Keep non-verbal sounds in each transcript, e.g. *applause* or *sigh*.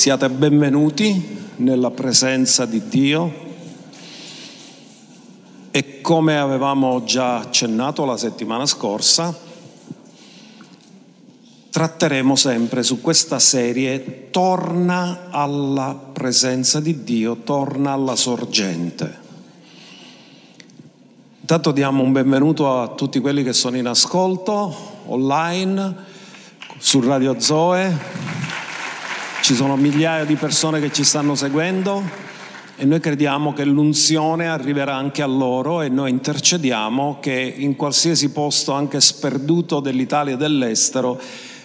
Siate benvenuti nella presenza di Dio e come avevamo già accennato la settimana scorsa, tratteremo sempre su questa serie Torna alla presenza di Dio, torna alla sorgente. Intanto diamo un benvenuto a tutti quelli che sono in ascolto online su Radio Zoe. Ci sono migliaia di persone che ci stanno seguendo e noi crediamo che l'unzione arriverà anche a loro e noi intercediamo che in qualsiasi posto anche sperduto dell'Italia e dell'estero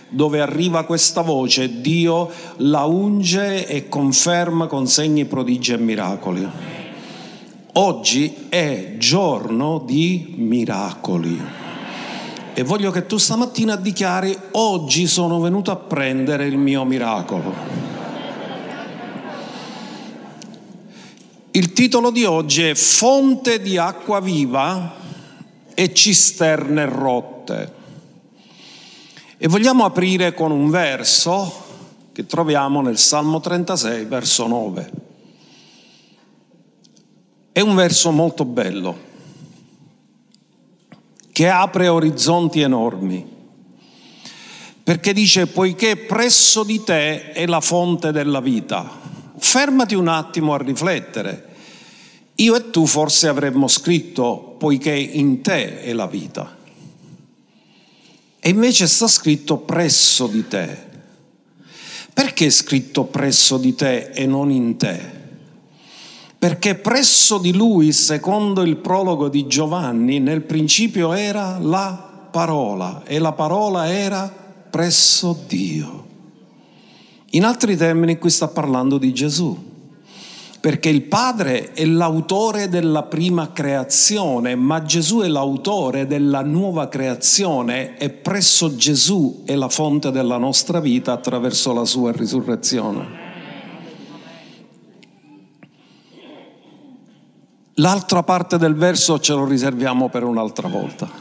dove arriva questa voce, Dio la unge e conferma con segni, prodigi e miracoli. Oggi è giorno di miracoli. E voglio che tu stamattina dichiari, oggi sono venuto a prendere il mio miracolo. Il titolo di oggi è Fonte di acqua viva e cisterne rotte. E vogliamo aprire con un verso che troviamo nel Salmo 36, verso 9. È un verso molto bello, che apre orizzonti enormi, perché dice, poiché presso di te è la fonte della vita, fermati un attimo a riflettere. Io e tu forse avremmo scritto, poiché in te è la vita. E invece sta scritto presso di te. Perché è scritto presso di te e non in te? Perché presso di lui, secondo il prologo di Giovanni, nel principio era la parola e la parola era presso Dio. In altri termini qui sta parlando di Gesù perché il Padre è l'autore della prima creazione, ma Gesù è l'autore della nuova creazione e presso Gesù è la fonte della nostra vita attraverso la sua risurrezione. L'altra parte del verso ce lo riserviamo per un'altra volta,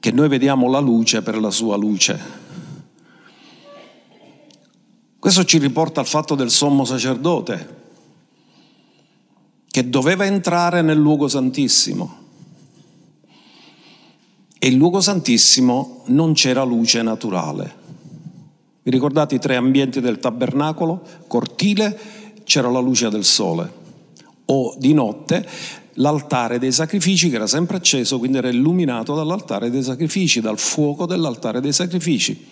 che noi vediamo la luce per la sua luce. Questo ci riporta al fatto del sommo sacerdote, che doveva entrare nel luogo santissimo. E il luogo santissimo non c'era luce naturale. Vi ricordate i tre ambienti del tabernacolo? Cortile, c'era la luce del sole. O di notte l'altare dei sacrifici che era sempre acceso, quindi era illuminato dall'altare dei sacrifici, dal fuoco dell'altare dei sacrifici.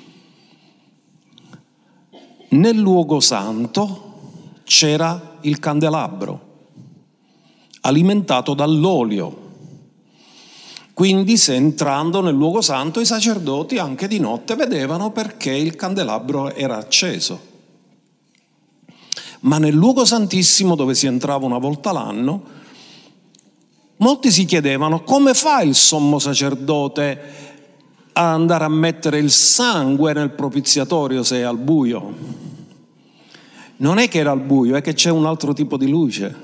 Nel luogo santo c'era il candelabro, alimentato dall'olio. Quindi se entrando nel luogo santo i sacerdoti anche di notte vedevano perché il candelabro era acceso. Ma nel luogo santissimo dove si entrava una volta l'anno, molti si chiedevano come fa il sommo sacerdote ad andare a mettere il sangue nel propiziatorio se è al buio. Non è che era al buio, è che c'è un altro tipo di luce,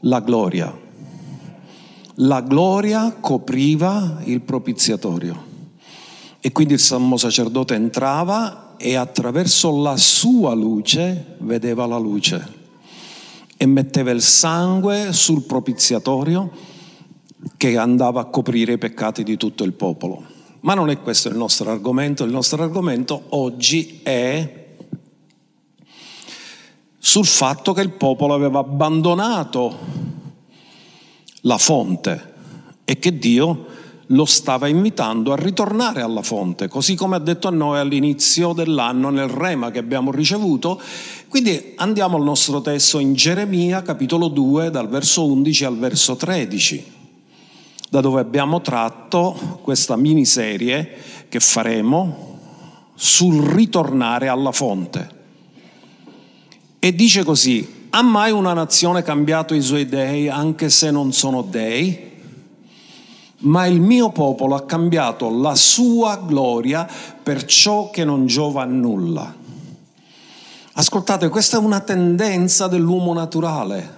la gloria. La gloria copriva il propiziatorio e quindi il sommo sacerdote entrava e attraverso la sua luce vedeva la luce e metteva il sangue sul propiziatorio che andava a coprire i peccati di tutto il popolo. Ma non è questo il nostro argomento, il nostro argomento oggi è sul fatto che il popolo aveva abbandonato la fonte e che Dio lo stava invitando a ritornare alla fonte, così come ha detto a noi all'inizio dell'anno nel rema che abbiamo ricevuto. Quindi andiamo al nostro testo in Geremia capitolo 2 dal verso 11 al verso 13, da dove abbiamo tratto questa miniserie che faremo sul ritornare alla fonte. E dice così, ha mai una nazione cambiato i suoi dei anche se non sono dei? Ma il mio popolo ha cambiato la sua gloria per ciò che non giova a nulla. Ascoltate, questa è una tendenza dell'uomo naturale,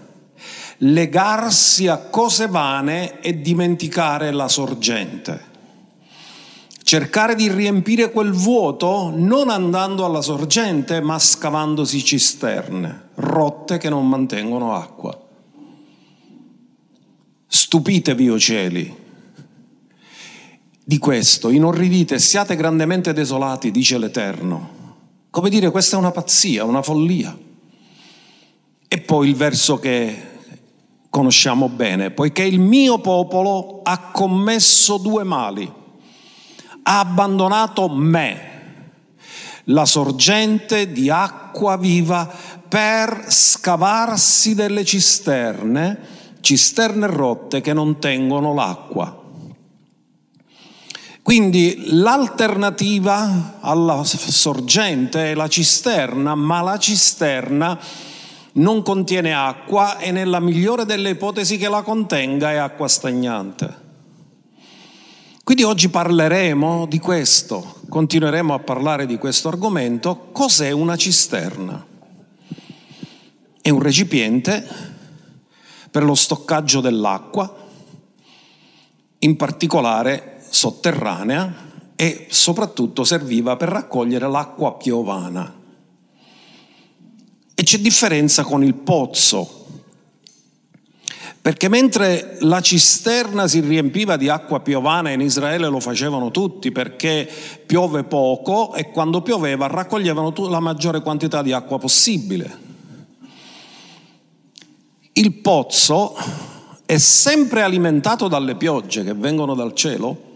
legarsi a cose vane e dimenticare la sorgente. cercare di riempire quel vuoto non andando alla sorgente, ma scavandosi cisterne, rotte che non mantengono acqua. Stupitevi, o cieli, di questo, inorridite, siate grandemente desolati, dice l'Eterno. Come dire, questa è una pazzia, una follia. E poi il verso che conosciamo bene, poiché il mio popolo ha commesso due mali ha abbandonato me, la sorgente di acqua viva, per scavarsi delle cisterne, cisterne rotte che non tengono l'acqua. Quindi l'alternativa alla sorgente è la cisterna, ma la cisterna non contiene acqua e nella migliore delle ipotesi che la contenga è acqua stagnante. Quindi oggi parleremo di questo, continueremo a parlare di questo argomento. Cos'è una cisterna? È un recipiente per lo stoccaggio dell'acqua, in particolare sotterranea, e soprattutto serviva per raccogliere l'acqua piovana. E c'è differenza con il pozzo, perché mentre la cisterna si riempiva di acqua piovana, in Israele lo facevano tutti perché piove poco e quando pioveva raccoglievano la maggiore quantità di acqua possibile. Il pozzo è sempre alimentato dalle piogge che vengono dal cielo,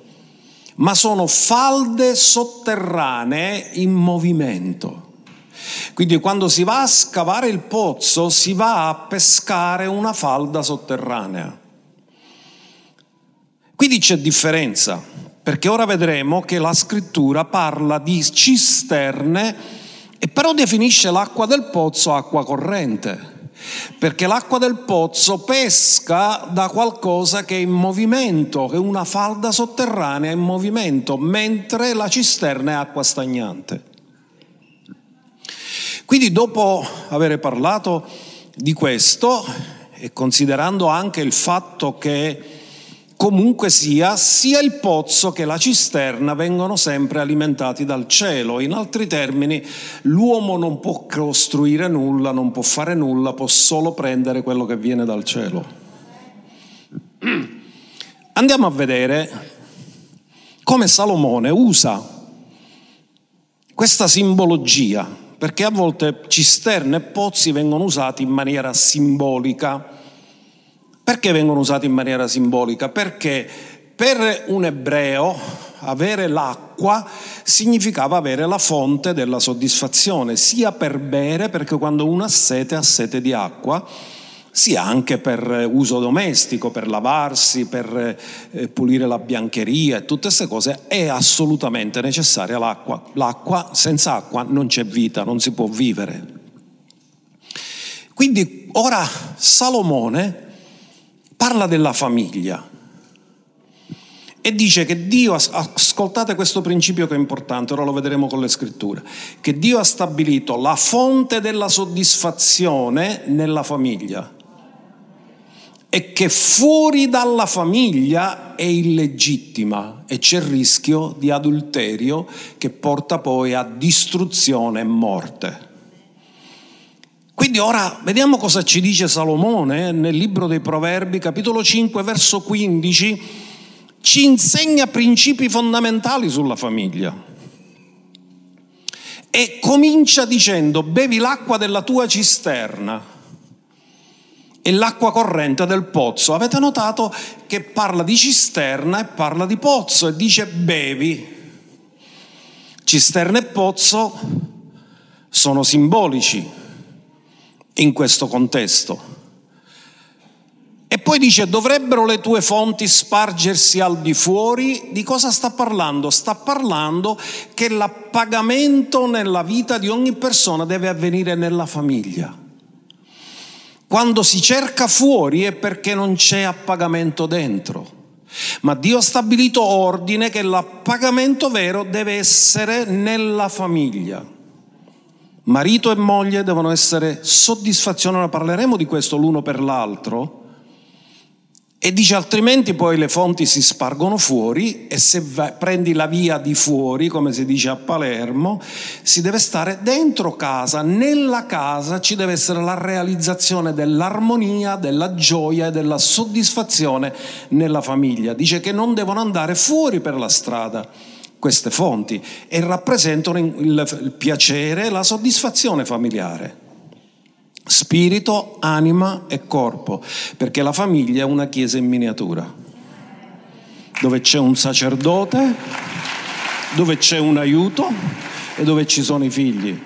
ma sono falde sotterranee in movimento. Quindi quando si va a scavare il pozzo si va a pescare una falda sotterranea. Quindi c'è differenza, perché ora vedremo che la scrittura parla di cisterne e però definisce l'acqua del pozzo acqua corrente perché l'acqua del pozzo pesca da qualcosa che è in movimento, che è una falda sotterranea in movimento, mentre la cisterna è acqua stagnante. Quindi dopo aver parlato di questo e considerando anche il fatto che comunque sia, sia il pozzo che la cisterna vengono sempre alimentati dal cielo. In altri termini, l'uomo non può costruire nulla, non può fare nulla, può solo prendere quello che viene dal cielo. *clears throat* Andiamo a vedere come Salomone usa questa simbologia perché a volte cisterne e pozzi vengono usati in maniera simbolica. Perché vengono usati in maniera simbolica? Perché per un ebreo avere l'acqua significava avere la fonte della soddisfazione, sia per bere, perché quando uno ha sete ha sete di acqua, sia anche per uso domestico, per lavarsi, per eh, pulire la biancheria e tutte queste cose, è assolutamente necessaria l'acqua. L'acqua, senza acqua non c'è vita, non si può vivere. Quindi ora Salomone parla della famiglia e dice che Dio, ascoltate questo principio che è importante, ora lo vedremo con le scritture, che Dio ha stabilito la fonte della soddisfazione nella famiglia e che fuori dalla famiglia è illegittima e c'è il rischio di adulterio che porta poi a distruzione e morte. Quindi ora vediamo cosa ci dice Salomone nel libro dei Proverbi, capitolo 5, verso 15, ci insegna principi fondamentali sulla famiglia. E comincia dicendo, bevi l'acqua della tua cisterna e l'acqua corrente del pozzo. Avete notato che parla di cisterna e parla di pozzo e dice bevi. Cisterna e pozzo sono simbolici in questo contesto. E poi dice, dovrebbero le tue fonti spargersi al di fuori? Di cosa sta parlando? Sta parlando che l'appagamento nella vita di ogni persona deve avvenire nella famiglia. Quando si cerca fuori è perché non c'è appagamento dentro. Ma Dio ha stabilito ordine che l'appagamento vero deve essere nella famiglia. Marito e moglie devono essere soddisfazione, ora parleremo di questo l'uno per l'altro, E dice altrimenti poi le fonti si spargono fuori e se vai, prendi la via di fuori, come si dice a Palermo, si deve stare dentro casa, nella casa ci deve essere la realizzazione dell'armonia, della gioia e della soddisfazione nella famiglia. Dice che non devono andare fuori per la strada queste fonti e rappresentano il, il piacere e la soddisfazione familiare spirito, anima e corpo, perché la famiglia è una chiesa in miniatura, dove c'è un sacerdote, dove c'è un aiuto e dove ci sono i figli.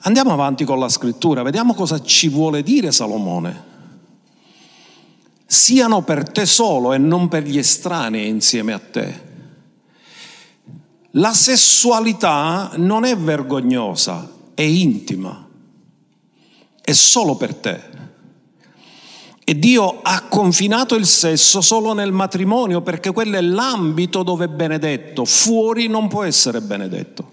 Andiamo avanti con la scrittura, vediamo cosa ci vuole dire Salomone. Siano per te solo e non per gli estranei insieme a te. La sessualità non è vergognosa, è intima è solo per te. E Dio ha confinato il sesso solo nel matrimonio perché quello è l'ambito dove è benedetto, fuori non può essere benedetto.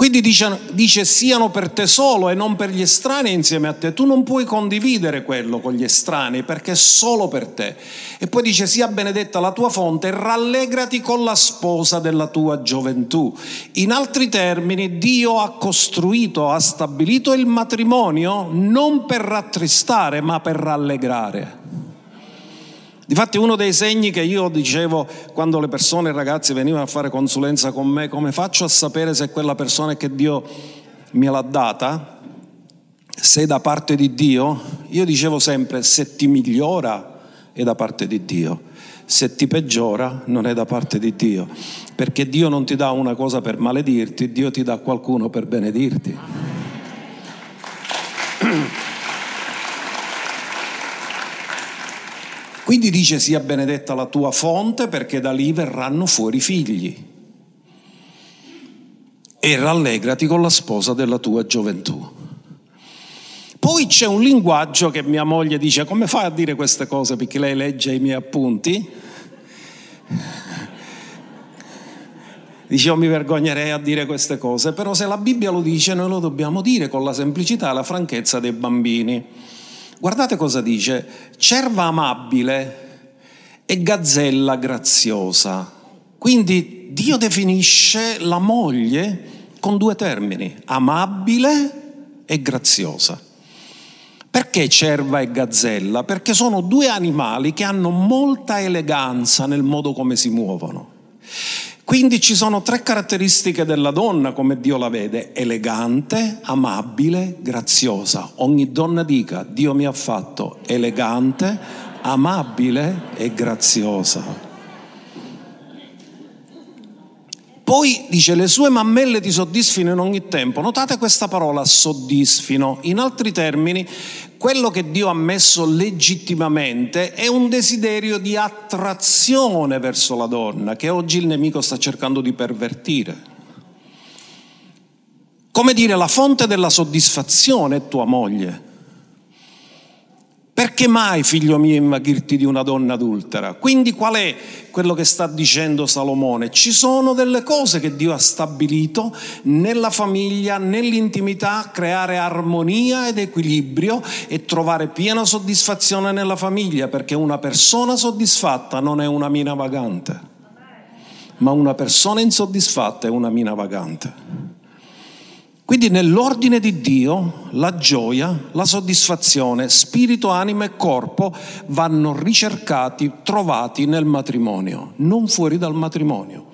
Quindi dice, dice, siano per te solo e non per gli estranei insieme a te. Tu non puoi condividere quello con gli estranei perché è solo per te. E poi dice sia benedetta la tua fonte e rallegrati con la sposa della tua gioventù. In altri termini, Dio ha costruito, ha stabilito il matrimonio non per rattristare ma per rallegrare. Difatti uno dei segni che io dicevo quando le persone, i ragazzi venivano a fare consulenza con me, come faccio a sapere se quella persona che Dio me l'ha data, se è da parte di Dio, io dicevo sempre se ti migliora è da parte di Dio, se ti peggiora non è da parte di Dio, perché Dio non ti dà una cosa per maledirti, Dio ti dà qualcuno per benedirti. *clears throat* Quindi dice sia benedetta la tua fonte perché da lì verranno fuori figli. E rallegrati con la sposa della tua gioventù. Poi c'è un linguaggio che mia moglie dice, come fai a dire queste cose perché lei legge i miei appunti? Dice, io mi vergognerei a dire queste cose, però se la Bibbia lo dice noi lo dobbiamo dire con la semplicità e la franchezza dei bambini. Guardate cosa dice, cerva amabile e gazzella graziosa. Quindi Dio definisce la moglie con due termini, amabile e graziosa. Perché cerva e gazzella? Perché sono due animali che hanno molta eleganza nel modo come si muovono. Quindi ci sono tre caratteristiche della donna come Dio la vede, elegante, amabile, graziosa. Ogni donna dica, Dio mi ha fatto elegante, amabile e graziosa. Poi dice le sue mammelle ti soddisfino in ogni tempo. Notate questa parola soddisfino. In altri termini, quello che Dio ha messo legittimamente è un desiderio di attrazione verso la donna che oggi il nemico sta cercando di pervertire. Come dire, la fonte della soddisfazione è tua moglie. Perché mai, figlio mio, invaghirti di una donna adultera? Quindi qual è quello che sta dicendo Salomone? Ci sono delle cose che Dio ha stabilito nella famiglia, nell'intimità, creare armonia ed equilibrio e trovare piena soddisfazione nella famiglia, perché una persona soddisfatta non è una mina vagante, ma una persona insoddisfatta è una mina vagante. Quindi nell'ordine di Dio la gioia, la soddisfazione, spirito, anima e corpo vanno ricercati, trovati nel matrimonio, non fuori dal matrimonio.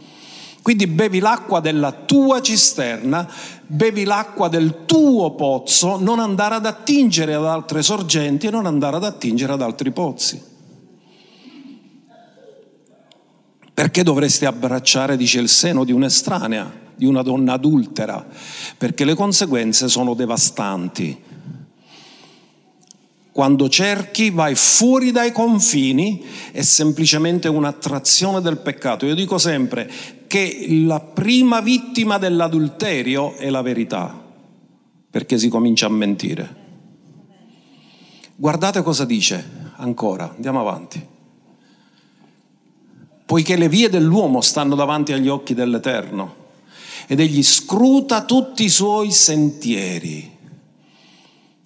Quindi bevi l'acqua della tua cisterna, bevi l'acqua del tuo pozzo, non andare ad attingere ad altre sorgenti e non andare ad attingere ad altri pozzi. Perché dovresti abbracciare, dice il seno di un'estranea? di una donna adultera, perché le conseguenze sono devastanti. Quando cerchi vai fuori dai confini è semplicemente un'attrazione del peccato. Io dico sempre che la prima vittima dell'adulterio è la verità, perché si comincia a mentire. Guardate cosa dice ancora, andiamo avanti. Poiché le vie dell'uomo stanno davanti agli occhi dell'Eterno ed egli scruta tutti i suoi sentieri.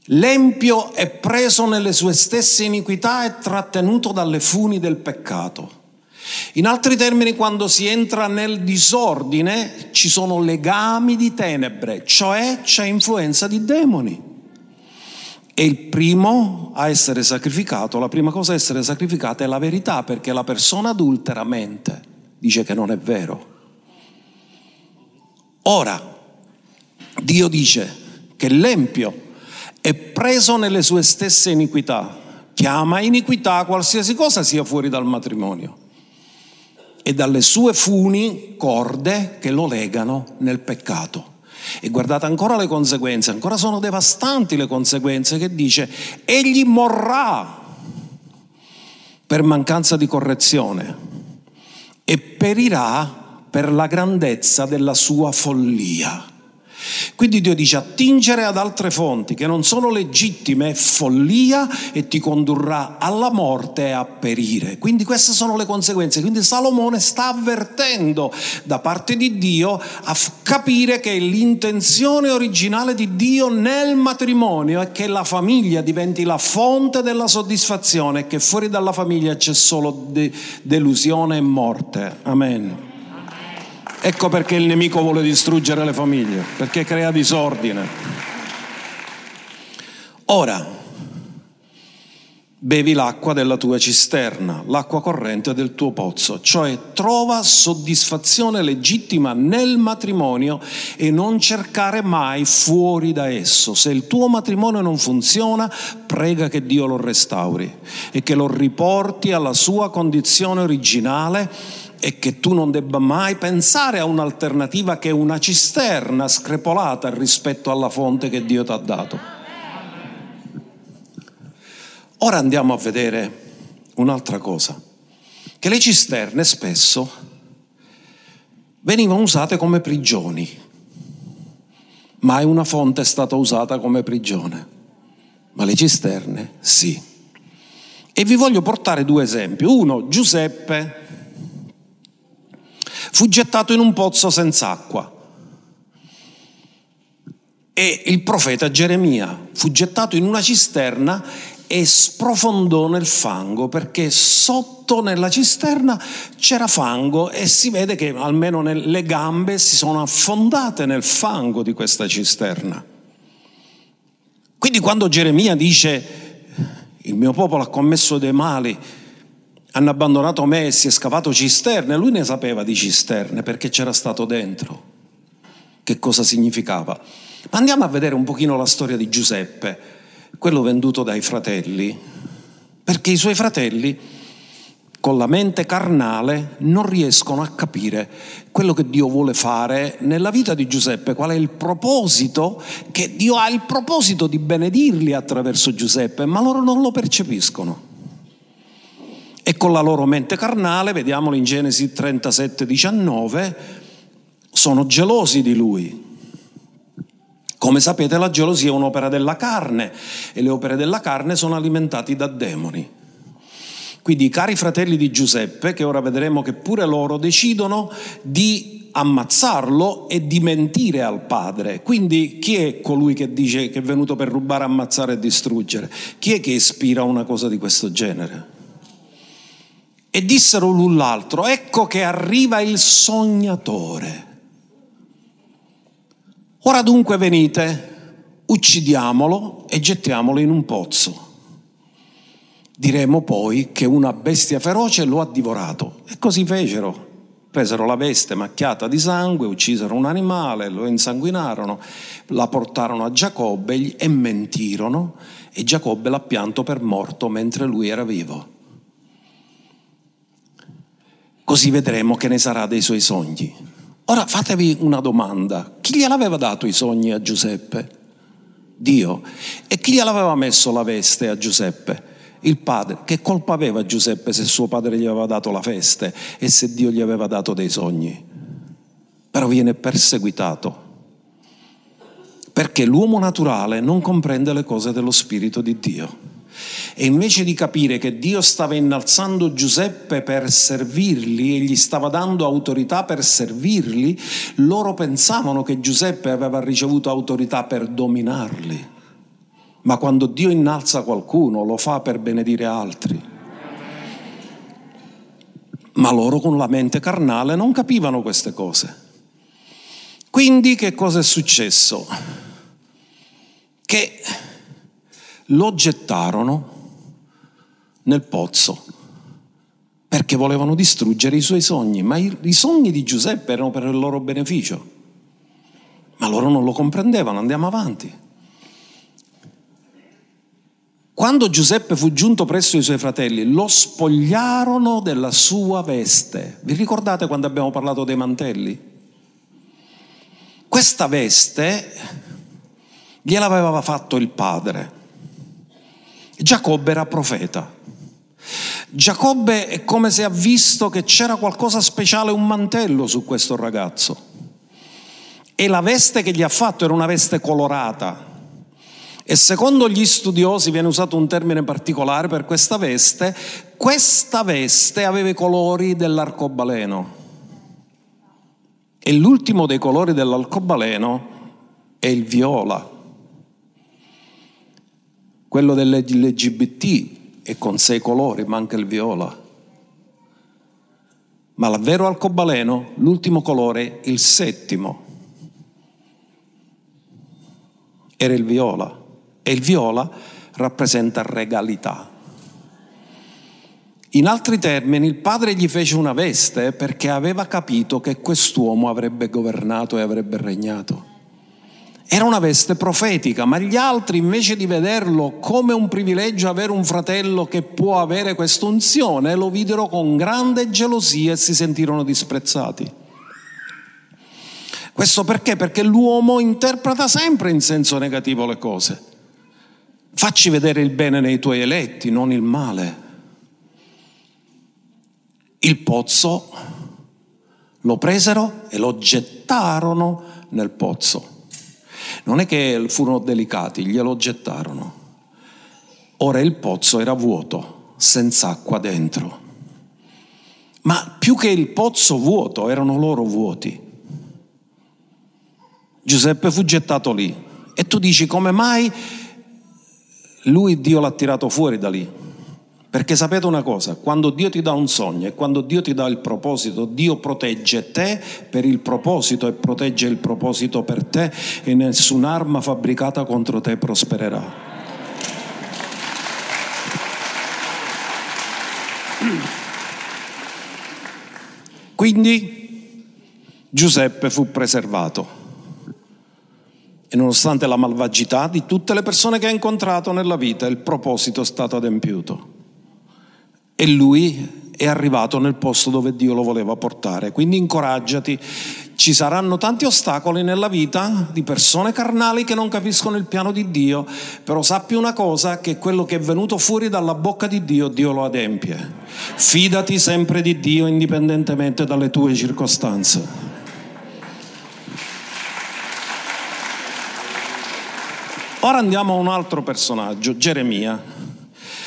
L'empio è preso nelle sue stesse iniquità e trattenuto dalle funi del peccato. In altri termini, quando si entra nel disordine ci sono legami di tenebre, cioè c'è influenza di demoni. E il primo a essere sacrificato, la prima cosa a essere sacrificata è la verità, perché la persona adultera mente, dice che non è vero. Ora, Dio dice che l'empio è preso nelle sue stesse iniquità, chiama iniquità qualsiasi cosa sia fuori dal matrimonio e dalle sue funi corde che lo legano nel peccato. E guardate ancora le conseguenze, ancora sono devastanti le conseguenze che dice, egli morrà per mancanza di correzione e perirà per la grandezza della sua follia. Quindi Dio dice attingere ad altre fonti che non sono legittime è follia e ti condurrà alla morte e a perire. Quindi queste sono le conseguenze. Quindi Salomone sta avvertendo da parte di Dio a capire che l'intenzione originale di Dio nel matrimonio è che la famiglia diventi la fonte della soddisfazione e che fuori dalla famiglia c'è solo de- delusione e morte. Amen. Ecco perché il nemico vuole distruggere le famiglie, perché crea disordine. Ora, bevi l'acqua della tua cisterna, l'acqua corrente del tuo pozzo, cioè trova soddisfazione legittima nel matrimonio e non cercare mai fuori da esso. Se il tuo matrimonio non funziona, prega che Dio lo restauri e che lo riporti alla sua condizione originale e che tu non debba mai pensare a un'alternativa che è una cisterna screpolata rispetto alla fonte che Dio ti ha dato. Ora andiamo a vedere un'altra cosa, che le cisterne spesso venivano usate come prigioni, mai una fonte è stata usata come prigione, ma le cisterne sì. E vi voglio portare due esempi. Uno, Giuseppe fu gettato in un pozzo senza acqua. E il profeta Geremia fu gettato in una cisterna e sprofondò nel fango perché sotto nella cisterna c'era fango e si vede che almeno le gambe si sono affondate nel fango di questa cisterna. Quindi quando Geremia dice il mio popolo ha commesso dei mali, hanno abbandonato me e è scavato cisterne, lui ne sapeva di cisterne perché c'era stato dentro. Che cosa significava? Ma andiamo a vedere un pochino la storia di Giuseppe, quello venduto dai fratelli, perché i suoi fratelli con la mente carnale non riescono a capire quello che Dio vuole fare nella vita di Giuseppe, qual è il proposito, che Dio ha il proposito di benedirli attraverso Giuseppe, ma loro non lo percepiscono e con la loro mente carnale, vediamolo in Genesi 37, 19, sono gelosi di lui. Come sapete la gelosia è un'opera della carne e le opere della carne sono alimentate da demoni. Quindi i cari fratelli di Giuseppe, che ora vedremo che pure loro decidono di ammazzarlo e di mentire al padre. Quindi chi è colui che dice che è venuto per rubare, ammazzare e distruggere? Chi è che ispira una cosa di questo genere? E dissero l'un l'altro, ecco che arriva il sognatore. Ora dunque venite, uccidiamolo e gettiamolo in un pozzo. Diremo poi che una bestia feroce lo ha divorato. E così fecero. Presero la veste macchiata di sangue, uccisero un animale, lo insanguinarono, la portarono a Giacobbe e mentirono e Giacobbe l'ha pianto per morto mentre lui era vivo così vedremo che ne sarà dei suoi sogni. Ora fatevi una domanda, chi gliel'aveva dato i sogni a Giuseppe? Dio. E chi gliel'aveva messo la veste a Giuseppe? Il padre. Che colpa aveva Giuseppe se suo padre gli aveva dato la veste e se Dio gli aveva dato dei sogni? Però viene perseguitato perché l'uomo naturale non comprende le cose dello Spirito di Dio. E invece di capire che Dio stava innalzando Giuseppe per servirli e gli stava dando autorità per servirli, loro pensavano che Giuseppe aveva ricevuto autorità per dominarli. ma quando Dio innalza qualcuno lo fa per benedire altri. Ma loro con la mente carnale non capivano queste cose. Quindi che cosa è successo? Che lo gettarono nel pozzo perché volevano distruggere i suoi sogni, ma i, i, sogni di Giuseppe erano per il loro beneficio, ma loro non lo comprendevano, andiamo avanti. Quando Giuseppe fu giunto presso i suoi fratelli, lo spogliarono della sua veste. Vi ricordate quando abbiamo parlato dei mantelli? Questa veste gliel'aveva fatto il padre. Giacobbe era profeta. Giacobbe è come se ha visto che c'era qualcosa speciale, un mantello su questo ragazzo. E la veste che gli ha fatto era una veste colorata. E secondo gli studiosi viene usato un termine particolare per questa veste. Questa veste aveva i colori dell'arcobaleno. E l'ultimo dei colori dell'arcobaleno è il viola. Quello dell'LGBT è con sei colori, manca il viola. Ma il vero arcobaleno, l'ultimo colore, il settimo, era il viola. E il viola rappresenta regalità. In altri termini, il padre gli fece una veste perché aveva capito che quest'uomo avrebbe governato e avrebbe regnato. Era una veste profetica, ma gli altri invece di vederlo come un privilegio avere un fratello che può avere questa unzione, lo videro con grande gelosia e si sentirono disprezzati. Questo perché? Perché l'uomo interpreta sempre in senso negativo le cose. Facci vedere il bene nei tuoi eletti, non il male. Il pozzo lo presero e lo gettarono nel pozzo. Non è che furono delicati, glielo gettarono. Ora il pozzo era vuoto, senza acqua dentro. Ma più che il pozzo vuoto, erano loro vuoti. Giuseppe fu gettato lì. E tu dici come mai lui Dio l'ha tirato fuori da lì? Perché sapete una cosa, quando Dio ti dà un sogno e quando Dio ti dà il proposito, Dio protegge te per il proposito e protegge il proposito per te e nessun'arma fabbricata contro te prospererà. Quindi Giuseppe fu preservato. E nonostante la malvagità di tutte le persone che ha incontrato nella vita, il proposito è stato adempiuto e lui è arrivato nel posto dove Dio lo voleva portare. Quindi incoraggiati, ci saranno tanti ostacoli nella vita di persone carnali che non capiscono il piano di Dio, però sappi una cosa, che quello che è venuto fuori dalla bocca di Dio, Dio lo adempie. Fidati sempre di Dio indipendentemente dalle tue circostanze. Ora andiamo a un altro personaggio, Geremia.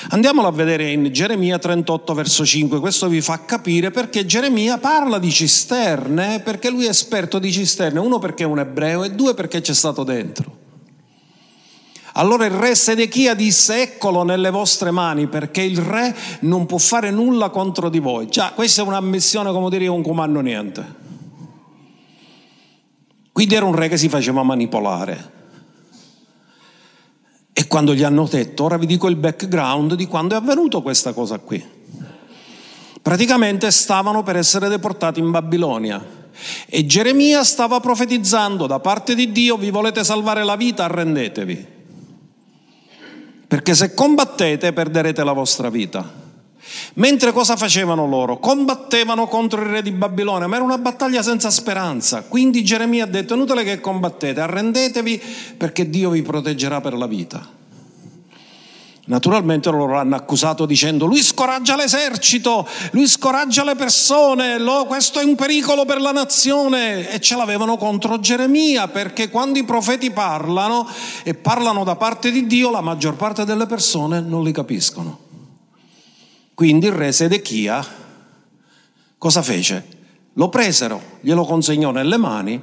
Andiamolo a vedere in Geremia 38 verso 5, questo vi fa capire perché Geremia parla di cisterne, perché lui è esperto di cisterne, uno perché è un ebreo e due perché c'è stato dentro. Allora il re Sedechia disse eccolo nelle vostre mani perché il re non può fare nulla contro di voi. Già, questa è un'ammissione come dire un comando niente. Quindi era un re che si faceva manipolare. E quando gli hanno detto, ora vi dico il background di quando è avvenuto questa cosa qui. Praticamente stavano per essere deportati in Babilonia e Geremia stava profetizzando da parte di Dio, vi volete salvare la vita, arrendetevi. Perché se combattete perderete la vostra vita. Mentre cosa facevano loro? Combattevano contro il re di Babilonia, ma era una battaglia senza speranza. Quindi Geremia ha detto, inutile che combattete, arrendetevi perché Dio vi proteggerà per la vita. Naturalmente loro l'hanno accusato dicendo lui scoraggia l'esercito, lui scoraggia le persone, lo, questo è un pericolo per la nazione e ce l'avevano contro Geremia perché quando i profeti parlano e parlano da parte di Dio la maggior parte delle persone non li capiscono. Quindi il re Sedechia cosa fece? Lo presero, glielo consegnò nelle mani,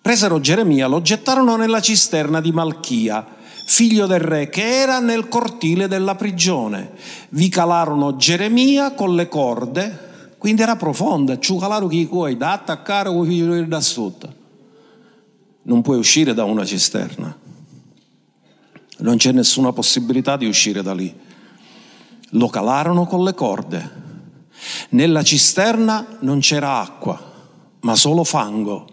presero Geremia, lo gettarono nella cisterna di Malchia, figlio del re, che era nel cortile della prigione. Vi calarono Geremia con le corde, quindi era profonda, ci calarono chi vuoi, da attaccare o da sotto. Non puoi uscire da una cisterna. Non c'è nessuna possibilità di uscire da lì. Lo calarono con le corde. Nella cisterna non c'era acqua, ma solo fango.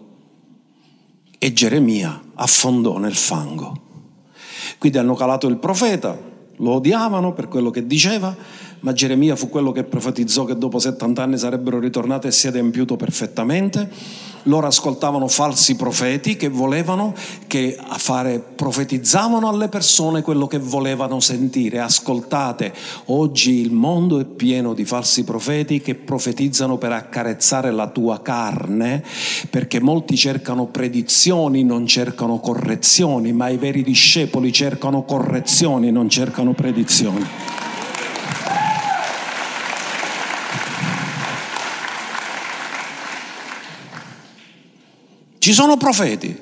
E Geremia affondò nel fango. Quindi hanno calato il profeta, lo odiavano per quello che diceva, ma Geremia fu quello che profetizzò che dopo 70 anni sarebbero ritornati e si è adempiuto perfettamente loro ascoltavano falsi profeti che volevano che fare, profetizzavano alle persone quello che volevano sentire. Ascoltate, oggi il mondo è pieno di falsi profeti che profetizzano per accarezzare la tua carne, perché molti cercano predizioni, non cercano correzioni, ma i veri discepoli cercano correzioni, non cercano predizioni. Ci sono profeti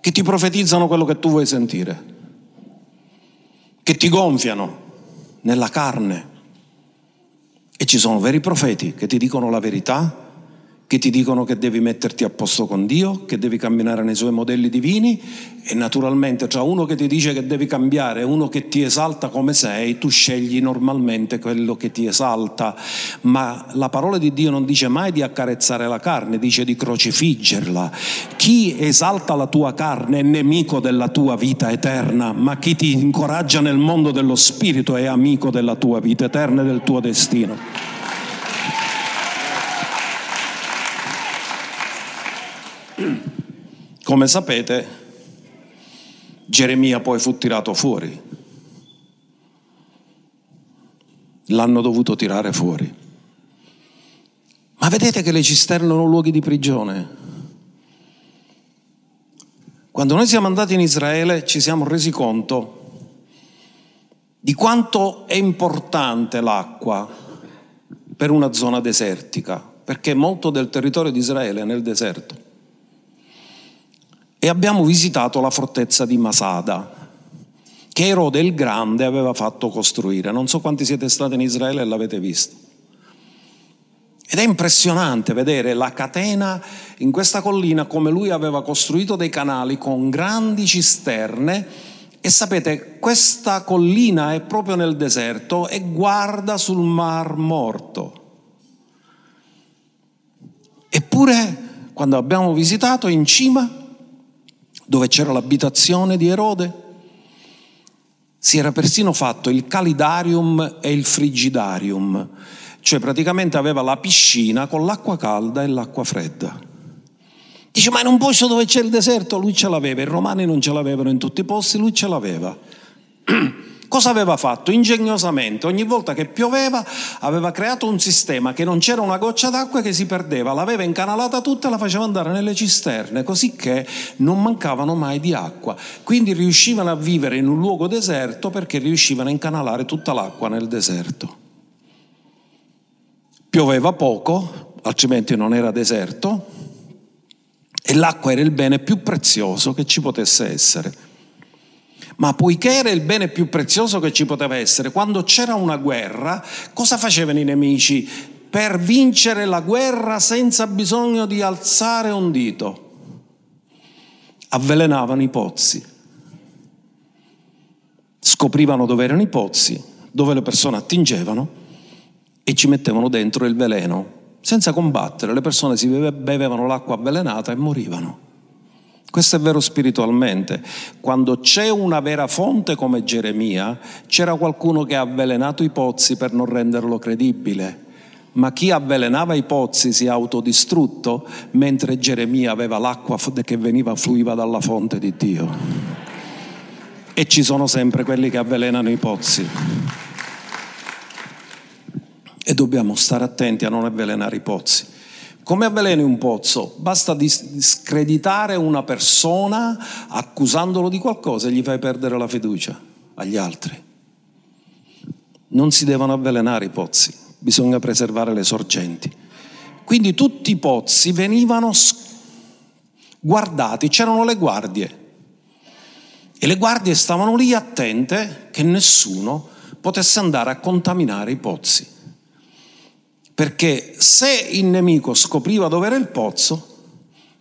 che ti profetizzano quello che tu vuoi sentire, che ti gonfiano nella carne. E ci sono veri profeti che ti dicono la verità che ti dicono che devi metterti a posto con Dio, che devi camminare nei suoi modelli divini e naturalmente tra uno che ti dice che devi cambiare e uno che ti esalta come sei, tu scegli normalmente quello che ti esalta, ma la parola di Dio non dice mai di accarezzare la carne, dice di crocifiggerla. Chi esalta la tua carne è nemico della tua vita eterna, ma chi ti incoraggia nel mondo dello spirito è amico della tua vita eterna e del tuo destino. *clears throat* Come sapete, Geremia poi fu tirato fuori. L'hanno dovuto tirare fuori. Ma vedete che le cisterne erano luoghi di prigione. Quando noi siamo andati in Israele ci siamo resi conto di quanto è importante l'acqua per una zona desertica, perché molto del territorio di Israele è nel deserto e abbiamo visitato la fortezza di Masada, che Erode il Grande aveva fatto costruire. Non so quanti siete stati in Israele e l'avete visto. Ed è impressionante vedere la catena in questa collina come lui aveva costruito dei canali con grandi cisterne e sapete, questa collina è proprio nel deserto e guarda sul mar morto. Eppure, quando abbiamo visitato in cima, dove c'era l'abitazione di Erode, si era persino fatto il calidarium e il frigidarium, cioè praticamente aveva la piscina con l'acqua calda e l'acqua fredda. Dice, ma in un posto dove c'è il deserto lui ce l'aveva, i romani non ce l'avevano in tutti i posti, lui ce l'aveva. *clears throat* Cosa aveva fatto? Ingegnosamente, ogni volta che pioveva aveva creato un sistema che non c'era una goccia d'acqua che si perdeva, l'aveva incanalata tutta e la faceva andare nelle cisterne, così che non mancavano mai di acqua. Quindi riuscivano a vivere in un luogo deserto perché riuscivano a incanalare tutta l'acqua nel deserto. Pioveva poco, altrimenti non era deserto, e l'acqua era il bene più prezioso che ci potesse essere. Ma poiché era il bene più prezioso che ci poteva essere, quando c'era una guerra, cosa facevano i nemici? Per vincere la guerra senza bisogno di alzare un dito, avvelenavano i pozzi, scoprivano dove erano i pozzi, dove le persone attingevano e ci mettevano dentro il veleno. Senza combattere, le persone si bevevano l'acqua avvelenata e morivano. Questo è vero spiritualmente. Quando c'è una vera fonte come Geremia, c'era qualcuno che ha avvelenato i pozzi per non renderlo credibile. Ma chi avvelenava i pozzi si è autodistrutto, mentre Geremia aveva l'acqua che veniva, fluiva dalla fonte di Dio. E ci sono sempre quelli che avvelenano i pozzi. E dobbiamo stare attenti a non avvelenare i pozzi. Come avveleni un pozzo? Basta discreditare una persona accusandolo di qualcosa e gli fai perdere la fiducia agli altri. Non si devono avvelenare i pozzi, bisogna preservare le sorgenti. Quindi tutti i pozzi venivano guardati, c'erano le guardie E le guardie stavano lì attente che nessuno potesse andare a contaminare i pozzi. Perché se il nemico scopriva dove era il pozzo,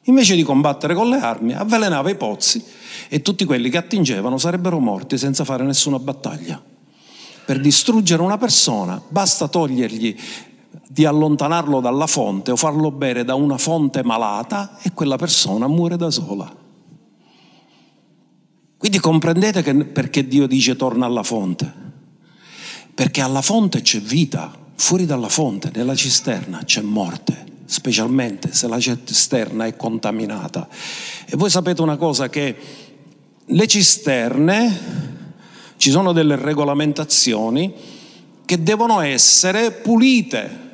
invece di combattere con le armi, avvelenava i pozzi e tutti quelli che attingevano sarebbero morti senza fare nessuna battaglia. Per distruggere una persona basta togliergli di allontanarlo dalla fonte o farlo bere da una fonte malata e quella persona muore da sola. Quindi comprendete perché Dio dice torna alla fonte? Perché alla fonte c'è vita, fuori dalla fonte, nella cisterna, c'è morte, specialmente se la cisterna è contaminata. E voi sapete una cosa che le cisterne ci sono delle regolamentazioni che devono essere pulite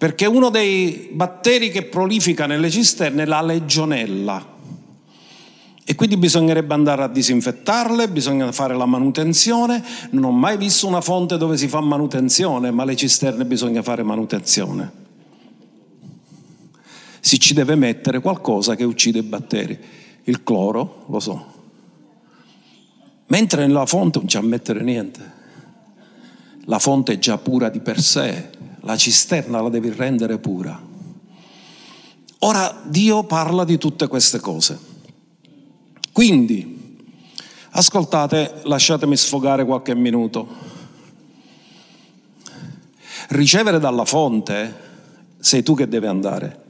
perché uno dei batteri che prolifica nelle cisterne è la legionella. E quindi bisognerebbe andare a disinfettarle, bisogna fare la manutenzione. Non ho mai visto una fonte dove si fa manutenzione, ma le cisterne bisogna fare manutenzione. Si ci deve mettere qualcosa che uccide i batteri. Il cloro, lo so. Mentre nella fonte non c'è a mettere niente. La fonte è già pura di per sé, la cisterna la devi rendere pura. Ora Dio parla di tutte queste cose. Quindi, ascoltate, lasciatemi sfogare qualche minuto. Ricevere dalla fonte sei tu che devi andare.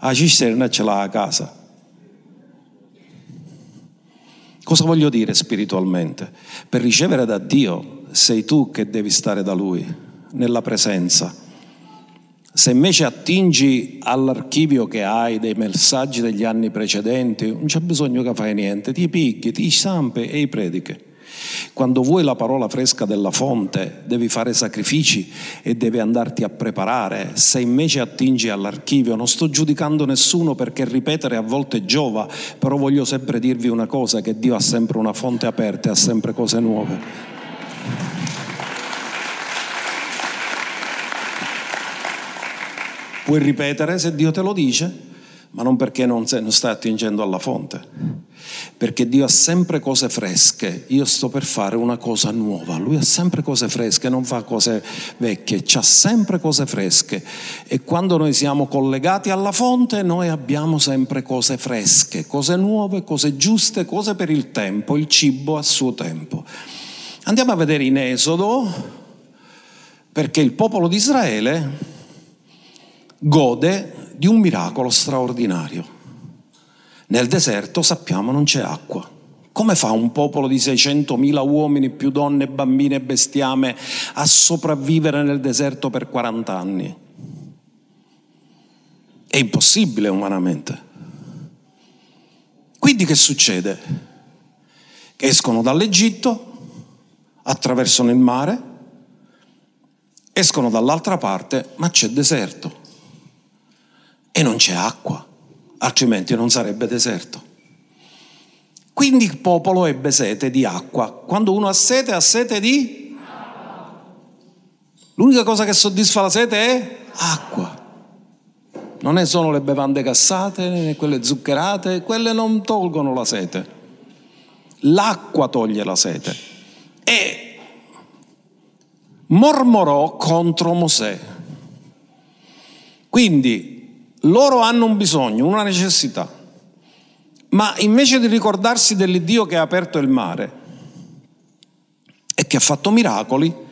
La cisterna ce l'ha a casa. Cosa voglio dire spiritualmente? Per ricevere da Dio sei tu che devi stare da Lui nella presenza. Se invece attingi all'archivio che hai dei messaggi degli anni precedenti, non c'è bisogno che fai niente, ti picchi, ti stampi e i predichi. Quando vuoi la parola fresca della fonte, devi fare sacrifici e devi andarti a preparare. Se invece attingi all'archivio, non sto giudicando nessuno perché ripetere a volte giova, però voglio sempre dirvi una cosa, che Dio ha sempre una fonte aperta e ha sempre cose nuove. Puoi ripetere se Dio te lo dice, ma non perché non, non stai attingendo alla fonte, perché Dio ha sempre cose fresche. Io sto per fare una cosa nuova. Lui ha sempre cose fresche, non fa cose vecchie, ha sempre cose fresche. E quando noi siamo collegati alla fonte, noi abbiamo sempre cose fresche, cose nuove, cose giuste, cose per il tempo, il cibo a suo tempo. Andiamo a vedere in Esodo, perché il popolo di Israele gode di un miracolo straordinario. Nel deserto sappiamo non c'è acqua. Come fa un popolo di 600.000 uomini, più donne, bambine e bestiame, a sopravvivere nel deserto per 40 anni? È impossibile umanamente. Quindi che succede? Che escono dall'Egitto, attraversano il mare, escono dall'altra parte, ma c'è deserto e non c'è acqua, altrimenti non sarebbe deserto. Quindi il popolo ebbe sete di acqua. Quando uno ha sete, ha sete di. L'unica cosa che soddisfa la sete è acqua. Non è solo le bevande gassate, né quelle zuccherate, quelle non tolgono la sete. L'acqua toglie la sete. E mormorò contro Mosè. Quindi loro hanno un bisogno, una necessità, ma invece di ricordarsi dell'Iddio che ha aperto il mare e che ha fatto miracoli,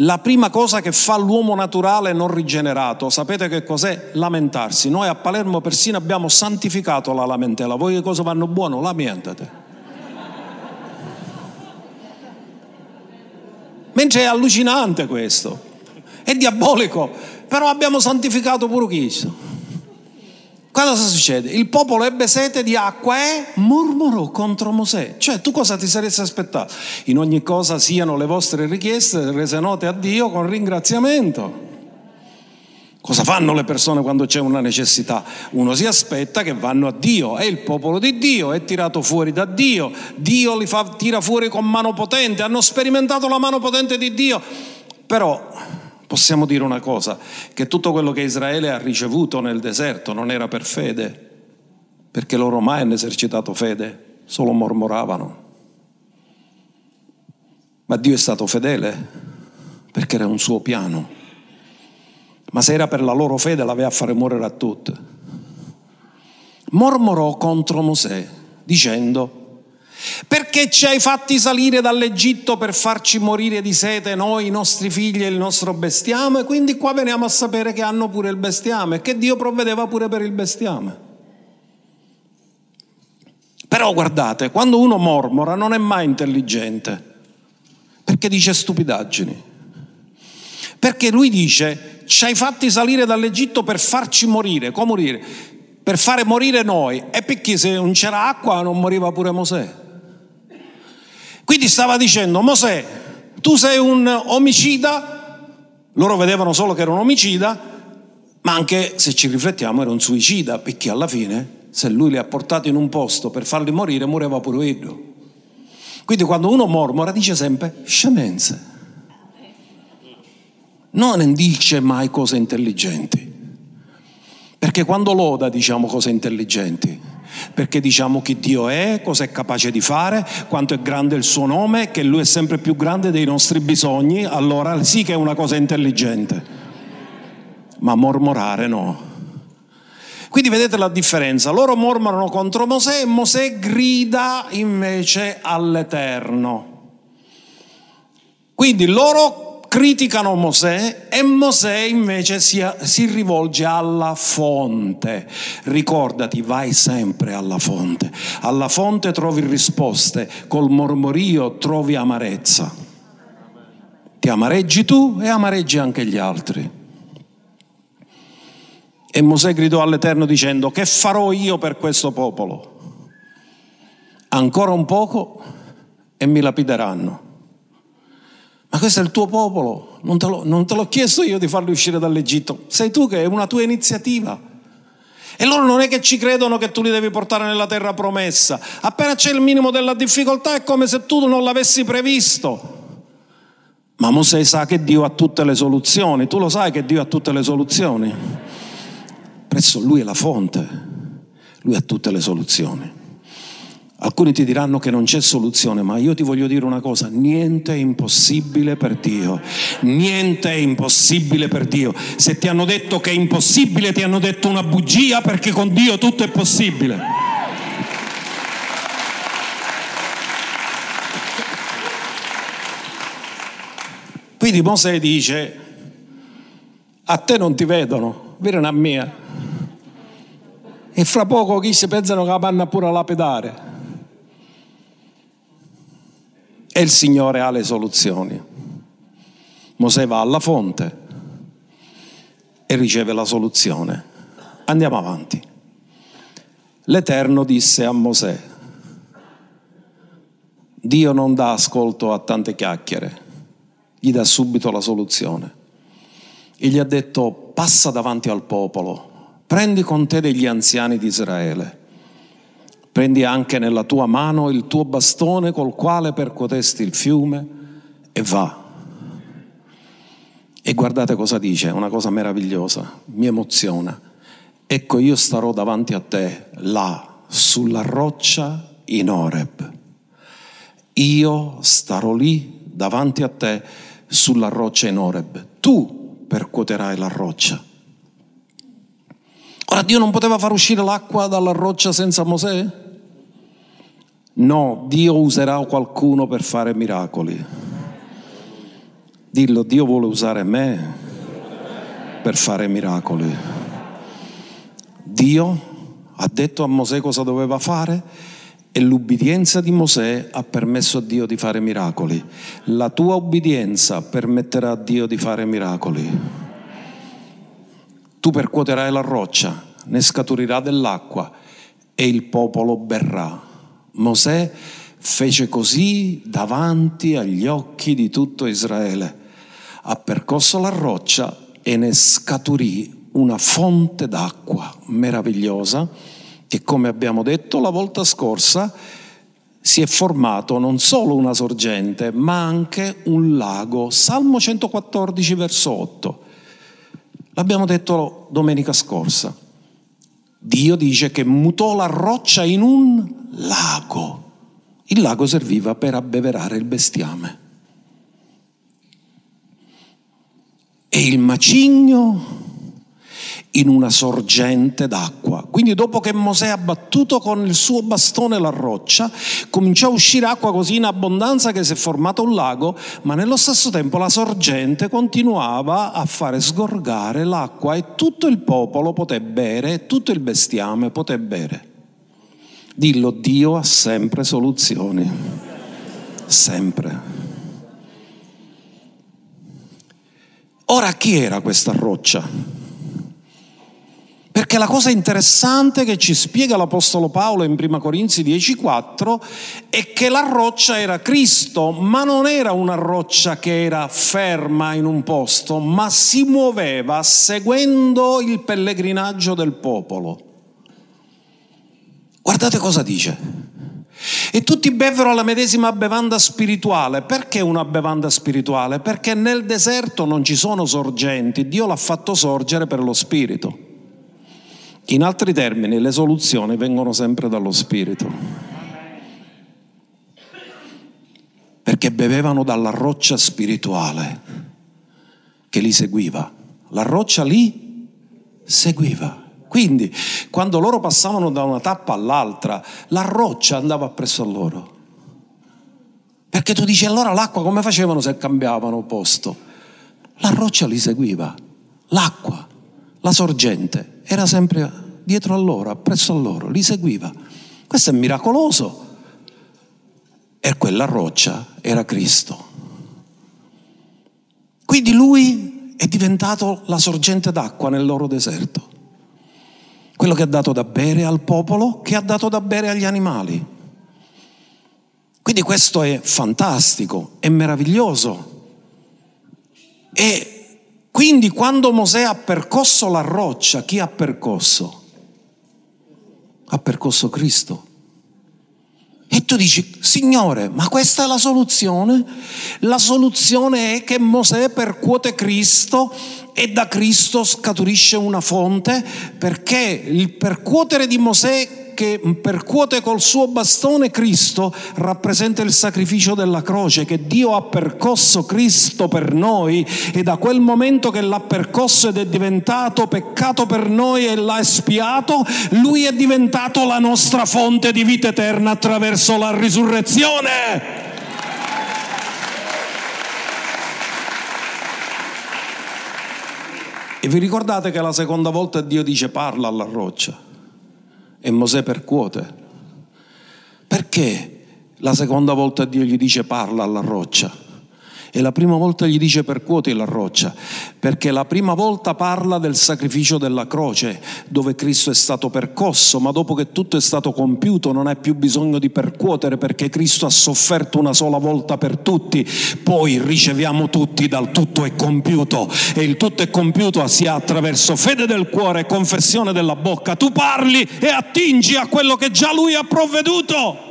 la prima cosa che fa l'uomo naturale non rigenerato, sapete che cos'è? Lamentarsi. Noi a Palermo persino abbiamo santificato la lamentela. Voi che cosa vanno buono? Lamentate. Mentre è allucinante questo, è diabolico, però abbiamo santificato pure Cristo. Cosa succede? Il popolo ebbe sete di acqua e mormorò contro Mosè. Cioè, tu cosa ti saresti aspettato? In ogni cosa siano le vostre richieste rese note a Dio con ringraziamento. Cosa fanno le persone quando c'è una necessità? Uno si aspetta che vanno a Dio, è il popolo di Dio, è tirato fuori da Dio, Dio li fa, tira fuori con mano potente, hanno sperimentato la mano potente di Dio. Però Possiamo dire una cosa, che tutto quello che Israele ha ricevuto nel deserto non era per fede, perché loro mai hanno esercitato fede. solo mormoravano. Ma Dio è stato fedele perché era un suo piano. Ma se era per la loro fede l'aveva a fare morire a tutti. Mormorò contro Mosè dicendo perché ci hai fatti salire dall'Egitto per farci morire di sete noi, i nostri figli e il nostro bestiame? Quindi qua veniamo a sapere che hanno pure il bestiame e che Dio provvedeva pure per il bestiame. Però guardate, quando uno mormora non è mai intelligente, perché dice stupidaggini. Perché lui dice, ci hai fatti salire dall'Egitto per farci morire, come morire? Per fare morire noi. E perché se non c'era acqua non moriva pure Mosè? Quindi stava dicendo, Mosè, tu sei un omicida, loro vedevano solo che era un omicida, ma anche se ci riflettiamo era un suicida, perché alla fine se lui li ha portati in un posto per farli morire, moriva pure io. Quindi quando uno mormora dice sempre scemenze. Non dice mai cose intelligenti. Perché quando loda diciamo cose intelligenti. Perché diciamo chi Dio è, cosa è capace di fare, quanto è grande il suo nome, che Lui è sempre più grande dei nostri bisogni, allora sì che è una cosa intelligente. Ma mormorare no. Quindi vedete la differenza, loro mormorano contro Mosè e Mosè grida invece all'Eterno. Quindi loro criticano Mosè e Mosè invece si, si, rivolge alla fonte. Ricordati, vai sempre alla fonte. Alla fonte trovi risposte, col mormorio trovi amarezza. Ti amareggi tu e amareggi anche gli altri. E Mosè gridò all'Eterno dicendo, che farò io per questo popolo? Ancora un poco e mi lapideranno. Ma questo è il tuo popolo, non te, lo, non te l'ho chiesto io di farli uscire dall'Egitto, sei tu che è una tua iniziativa. E loro non è che ci credono che tu li devi portare nella terra promessa. Appena c'è il minimo della difficoltà è come se tu non l'avessi previsto. Ma Mosè sa che Dio ha tutte le soluzioni. Tu lo sai che Dio ha tutte le soluzioni presso Lui è la fonte, Lui ha tutte le soluzioni. Alcuni ti diranno che non c'è soluzione, ma io ti voglio dire una cosa, niente è impossibile per Dio, niente è impossibile per Dio. Se ti hanno detto che è impossibile, ti hanno detto una bugia perché con Dio tutto è possibile. Quindi Mosè dice, a te non ti vedono, vedono a me e fra poco chi si pensano che la panna pure a lapidare. E il Signore ha le soluzioni. Mosè va alla fonte e riceve la soluzione. Andiamo avanti. L'Eterno disse a Mosè, Dio non dà ascolto a tante chiacchiere, gli dà subito la soluzione. E gli ha detto, passa davanti al popolo Prendi con te degli anziani di Israele. Prendi anche nella tua mano il tuo bastone col quale percuotesti il fiume e va. E guardate cosa dice, una cosa meravigliosa, mi emoziona. Ecco io starò davanti a te là, sulla roccia in Oreb. Io starò lì davanti a te sulla roccia in Oreb. Tu percuoterai la roccia Ora Dio non poteva far uscire l'acqua dalla roccia senza Mosè? No, Dio userà qualcuno per fare miracoli. Dillo, Dio vuole usare me per fare miracoli. Dio ha detto a Mosè cosa doveva fare e l'ubbidienza di Mosè ha permesso a Dio di fare miracoli. La tua ubbidienza permetterà a Dio di fare miracoli tu percuoterai la roccia, ne scaturirà dell'acqua e il popolo berrà. Mosè fece così davanti agli occhi di tutto Israele. Ha percorso la roccia e ne scaturì una fonte d'acqua meravigliosa che, come abbiamo detto la volta scorsa, si è formato non solo una sorgente, ma anche un lago. Salmo 114, verso 8. L'abbiamo detto domenica scorsa. Dio dice che mutò la roccia in un lago. Il lago serviva per abbeverare il bestiame. E il macigno in una sorgente d'acqua. Quindi dopo che Mosè ha battuto con il suo bastone la roccia, cominciò a uscire acqua così in abbondanza che si è formato un lago, ma nello stesso tempo la sorgente continuava a fare sgorgare l'acqua e tutto il popolo poté bere tutto il bestiame poté bere. Dillo, Dio ha sempre soluzioni, sempre. Ora chi era questa roccia? Perché la cosa interessante che ci spiega l'Apostolo Paolo in 1 Corinzi 10:4 è che la roccia era Cristo, ma non era una roccia che era ferma in un posto, ma si muoveva seguendo il pellegrinaggio del popolo. Guardate cosa dice. E tutti bevvero la medesima bevanda spirituale. Perché una bevanda spirituale? Perché nel deserto non ci sono sorgenti, Dio l'ha fatto sorgere per lo spirito. In altri termini, le soluzioni vengono sempre dallo Spirito. Perché bevevano dalla roccia spirituale che li seguiva. La roccia li seguiva. Quindi, quando loro passavano da una tappa all'altra, la roccia andava appresso a loro. Perché tu dici allora l'acqua come facevano se cambiavano posto? La roccia li seguiva, l'acqua, la sorgente era sempre dietro a loro, appresso a loro, li seguiva. Questo è miracoloso. E quella roccia era Cristo. Quindi lui è diventato la sorgente d'acqua nel loro deserto. Quello che ha dato da bere al popolo, che ha dato da bere agli animali. Quindi questo è fantastico, è meraviglioso. E quindi quando Mosè ha percosso la roccia, chi ha percosso? Ha percosso Cristo. E tu dici, Signore, ma questa è la soluzione? La soluzione è che Mosè percuote Cristo e da Cristo scaturisce una fonte perché il percuotere di Mosè che percuote col suo bastone Cristo rappresenta il sacrificio della croce, che Dio ha percosso Cristo per noi e da quel momento che l'ha percosso ed è diventato peccato per noi e l'ha espiato, lui è diventato la nostra fonte di vita eterna attraverso la risurrezione. E vi ricordate che la seconda volta Dio dice parla alla roccia? E Mosè percuote. Perché la seconda volta Dio gli dice parla alla roccia? E la prima volta gli dice percuoti la roccia, perché la prima volta parla del sacrificio della croce, dove Cristo è stato percosso, ma dopo che tutto è stato compiuto non hai più bisogno di percuotere perché Cristo ha sofferto una sola volta per tutti, poi riceviamo tutti dal tutto è compiuto e il tutto è compiuto sia attraverso fede del cuore e confessione della bocca. Tu parli e attingi a quello che già Lui ha provveduto.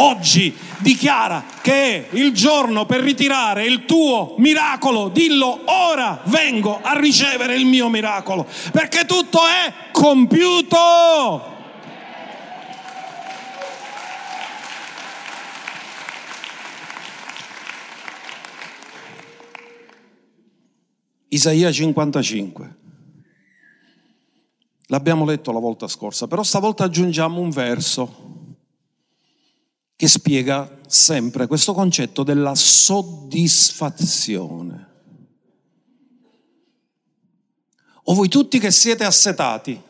Oggi dichiara che è il giorno per ritirare il tuo miracolo. Dillo, ora vengo a ricevere il mio miracolo, perché tutto è compiuto. Isaia 55. L'abbiamo letto la volta scorsa, però stavolta aggiungiamo un verso che spiega sempre questo concetto della soddisfazione. O voi tutti che siete assetati,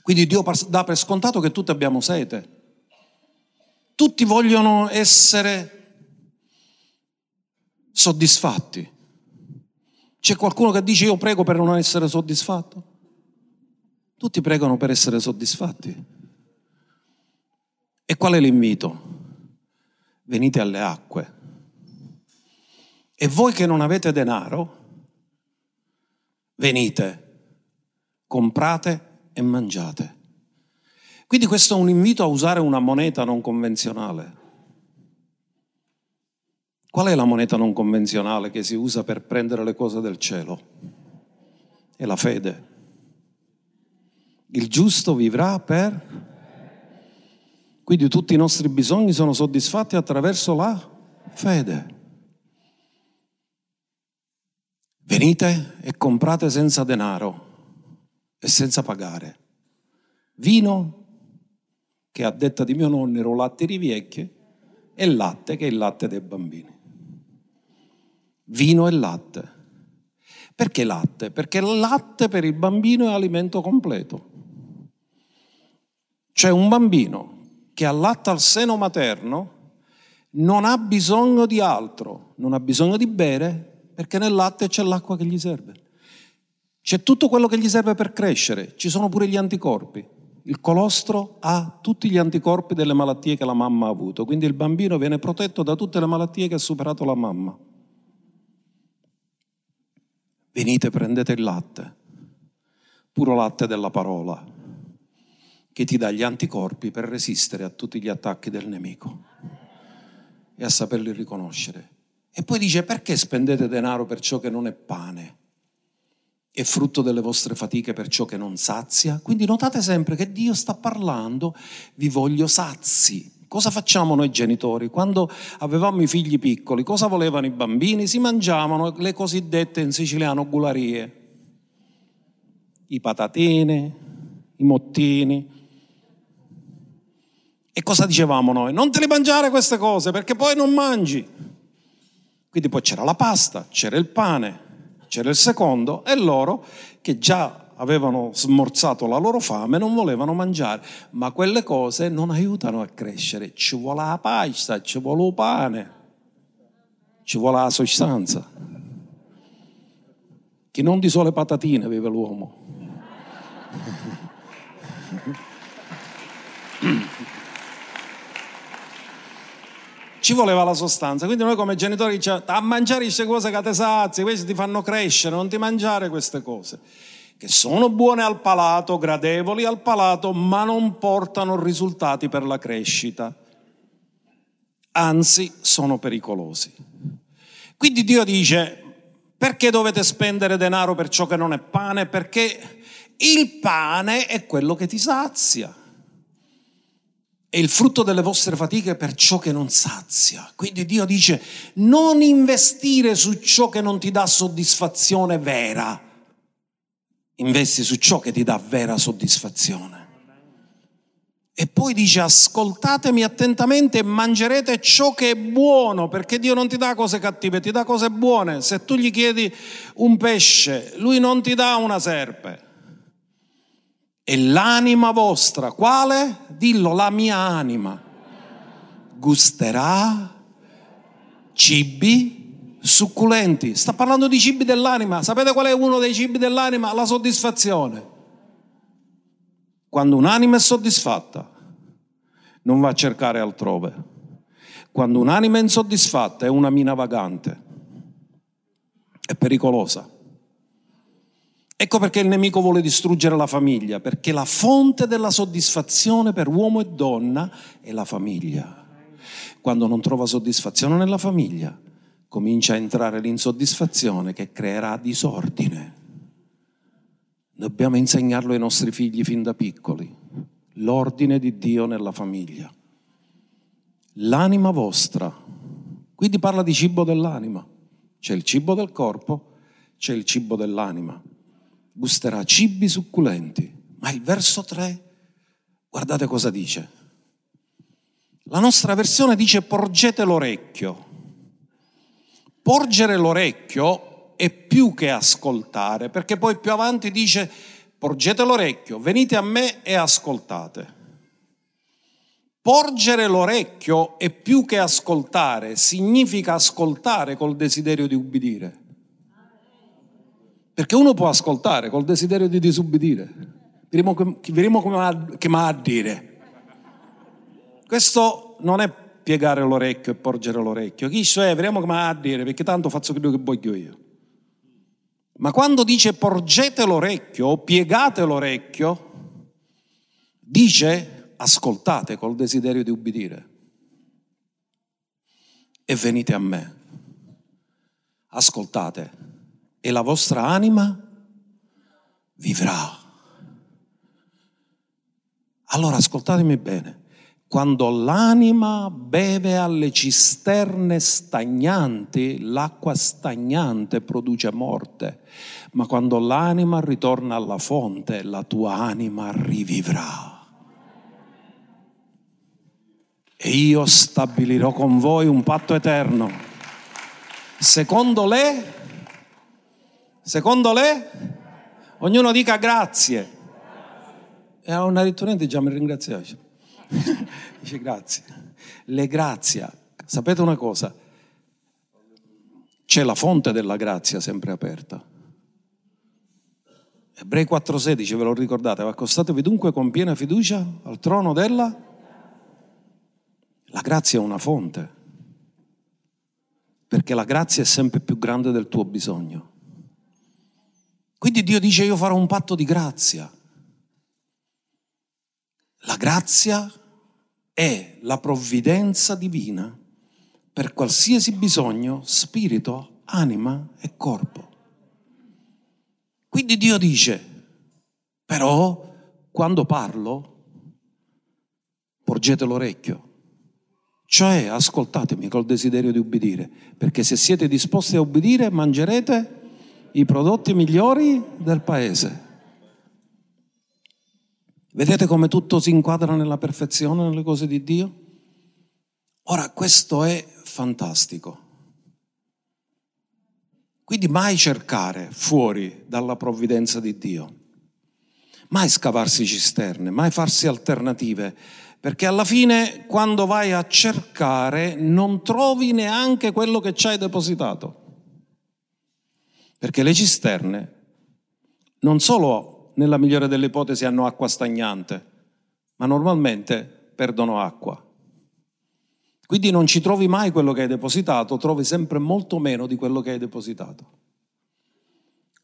quindi Dio dà per scontato che tutti abbiamo sete, tutti vogliono essere soddisfatti. C'è qualcuno che dice io prego per non essere soddisfatto? Tutti pregano per essere soddisfatti. E qual è l'invito? Venite alle acque. E voi che non avete denaro, venite, comprate e mangiate. Quindi questo è un invito a usare una moneta non convenzionale. Qual è la moneta non convenzionale che si usa per prendere le cose del cielo? è la fede. Il giusto vivrà per... Quindi tutti i nostri bisogni sono soddisfatti attraverso la fede. Venite e comprate senza denaro e senza pagare. Vino, che a detta di mio nonno ero latte di vecchie, e latte, che è il latte dei bambini. Vino e latte. Perché latte? Perché il latte per il bambino è alimento completo. Cioè un bambino che allatta al seno materno non ha bisogno di altro, non ha bisogno di bere perché nel latte c'è l'acqua che gli serve. C'è tutto quello che gli serve per crescere, ci sono pure gli anticorpi. Il colostro ha tutti gli anticorpi delle malattie che la mamma ha avuto, quindi il bambino viene protetto da tutte le malattie che ha superato la mamma. Venite, prendete il latte, puro latte della parola, che ti dà gli anticorpi per resistere a tutti gli attacchi del nemico e a saperli riconoscere. E poi dice perché spendete denaro per ciò che non è pane? È frutto delle vostre fatiche per ciò che non sazia? Quindi notate sempre che Dio sta parlando, vi voglio sazi. Cosa facciamo noi genitori? Quando avevamo i figli piccoli, cosa volevano i bambini? Si mangiavano le cosiddette in siciliano gularie, i patatini, i mottini. E cosa dicevamo noi? Non te le mangiare queste cose perché poi non mangi. Quindi poi c'era la pasta, c'era il pane, c'era il secondo e loro che già avevano smorzato la loro fame non volevano mangiare, ma quelle cose non aiutano a crescere, ci vuole la pasta, ci vuole il pane, ci vuole la sostanza. Che non di sole patatine vive l'uomo. Ci voleva la sostanza. Quindi noi come genitori diciamo, a mangiare queste cose che ti sazi, queste ti fanno crescere, non ti mangiare queste cose, che sono buone al palato, gradevoli al palato, ma non portano risultati per la crescita. Anzi, sono pericolosi. Quindi Dio dice, perché dovete spendere denaro per ciò che non è pane? Perché il pane è quello che ti sazia è il frutto delle vostre fatiche per ciò che non sazia. Quindi Dio dice non investire su ciò che non ti dà soddisfazione vera, investi su ciò che ti dà vera soddisfazione. E poi dice ascoltatemi attentamente e mangerete ciò che è buono, perché Dio non ti dà cose cattive, ti dà cose buone. Se tu gli chiedi un pesce, lui non ti dà una serpe. E l'anima vostra, quale? Dillo, la mia anima, gusterà cibi succulenti. Sta parlando di cibi dell'anima. Sapete qual è uno dei cibi dell'anima? La soddisfazione. Quando un'anima è soddisfatta, non va a cercare altrove. Quando un'anima è insoddisfatta è una mina vagante, è pericolosa. Ecco perché il nemico vuole distruggere la famiglia, perché la fonte della soddisfazione per uomo e donna è la famiglia. Quando non trova soddisfazione nella famiglia, comincia a entrare l'insoddisfazione che creerà disordine. Dobbiamo insegnarlo ai nostri figli fin da piccoli, l'ordine di Dio nella famiglia. L'anima vostra, quindi parla di cibo dell'anima, c'è il cibo del corpo, c'è il cibo dell'anima gusterà cibi succulenti. Ma il verso 3, guardate cosa dice. La nostra versione dice porgete l'orecchio. Porgere l'orecchio è più che ascoltare, perché poi più avanti dice porgete l'orecchio, venite a me e ascoltate. Porgere l'orecchio è più che ascoltare, significa ascoltare col desiderio di ubbidire. Perché uno può ascoltare col desiderio di disubbidire. Vedremo come che ha a dire. Questo non è piegare l'orecchio e porgere l'orecchio. Chi è? Vedremo come ha a dire, perché tanto faccio quello che voglio io. Ma quando dice porgete l'orecchio o piegate l'orecchio, dice ascoltate col desiderio di ubbidire e venite a me. Ascoltate e la vostra anima vivrà. Allora ascoltatemi bene, quando l'anima beve alle cisterne stagnanti, l'acqua stagnante produce morte, ma quando l'anima ritorna alla fonte, la tua anima rivivrà. E io stabilirò con voi un patto eterno. Secondo lei, secondo lei, ognuno dica grazie. E a una ritornante già mi ringrazia. *laughs* Dice grazie. Le grazie. Sapete una cosa? C'è la fonte della grazia sempre aperta. Ebrei 4:16, ve lo ricordate? Accostatevi dunque con piena fiducia al trono della... La grazia è una fonte, perché la grazia è sempre più grande del tuo bisogno. Quindi Dio dice io farò un patto di grazia. La grazia è la provvidenza divina per qualsiasi bisogno, spirito, anima e corpo. Quindi Dio dice, però quando parlo, porgete l'orecchio, cioè ascoltatemi col desiderio di ubbidire, perché se siete disposti a ubbidire mangerete i prodotti migliori del paese. Vedete come tutto si inquadra nella perfezione nelle cose di Dio? Ora, questo è fantastico. Quindi mai cercare fuori dalla provvidenza di Dio, mai scavarsi cisterne, mai farsi alternative, perché alla fine quando vai a cercare non trovi neanche quello che ci hai depositato. Perché le cisterne non solo nella migliore delle ipotesi hanno acqua stagnante, ma normalmente perdono acqua. Quindi non ci trovi mai quello che hai depositato, trovi sempre molto meno di quello che hai depositato.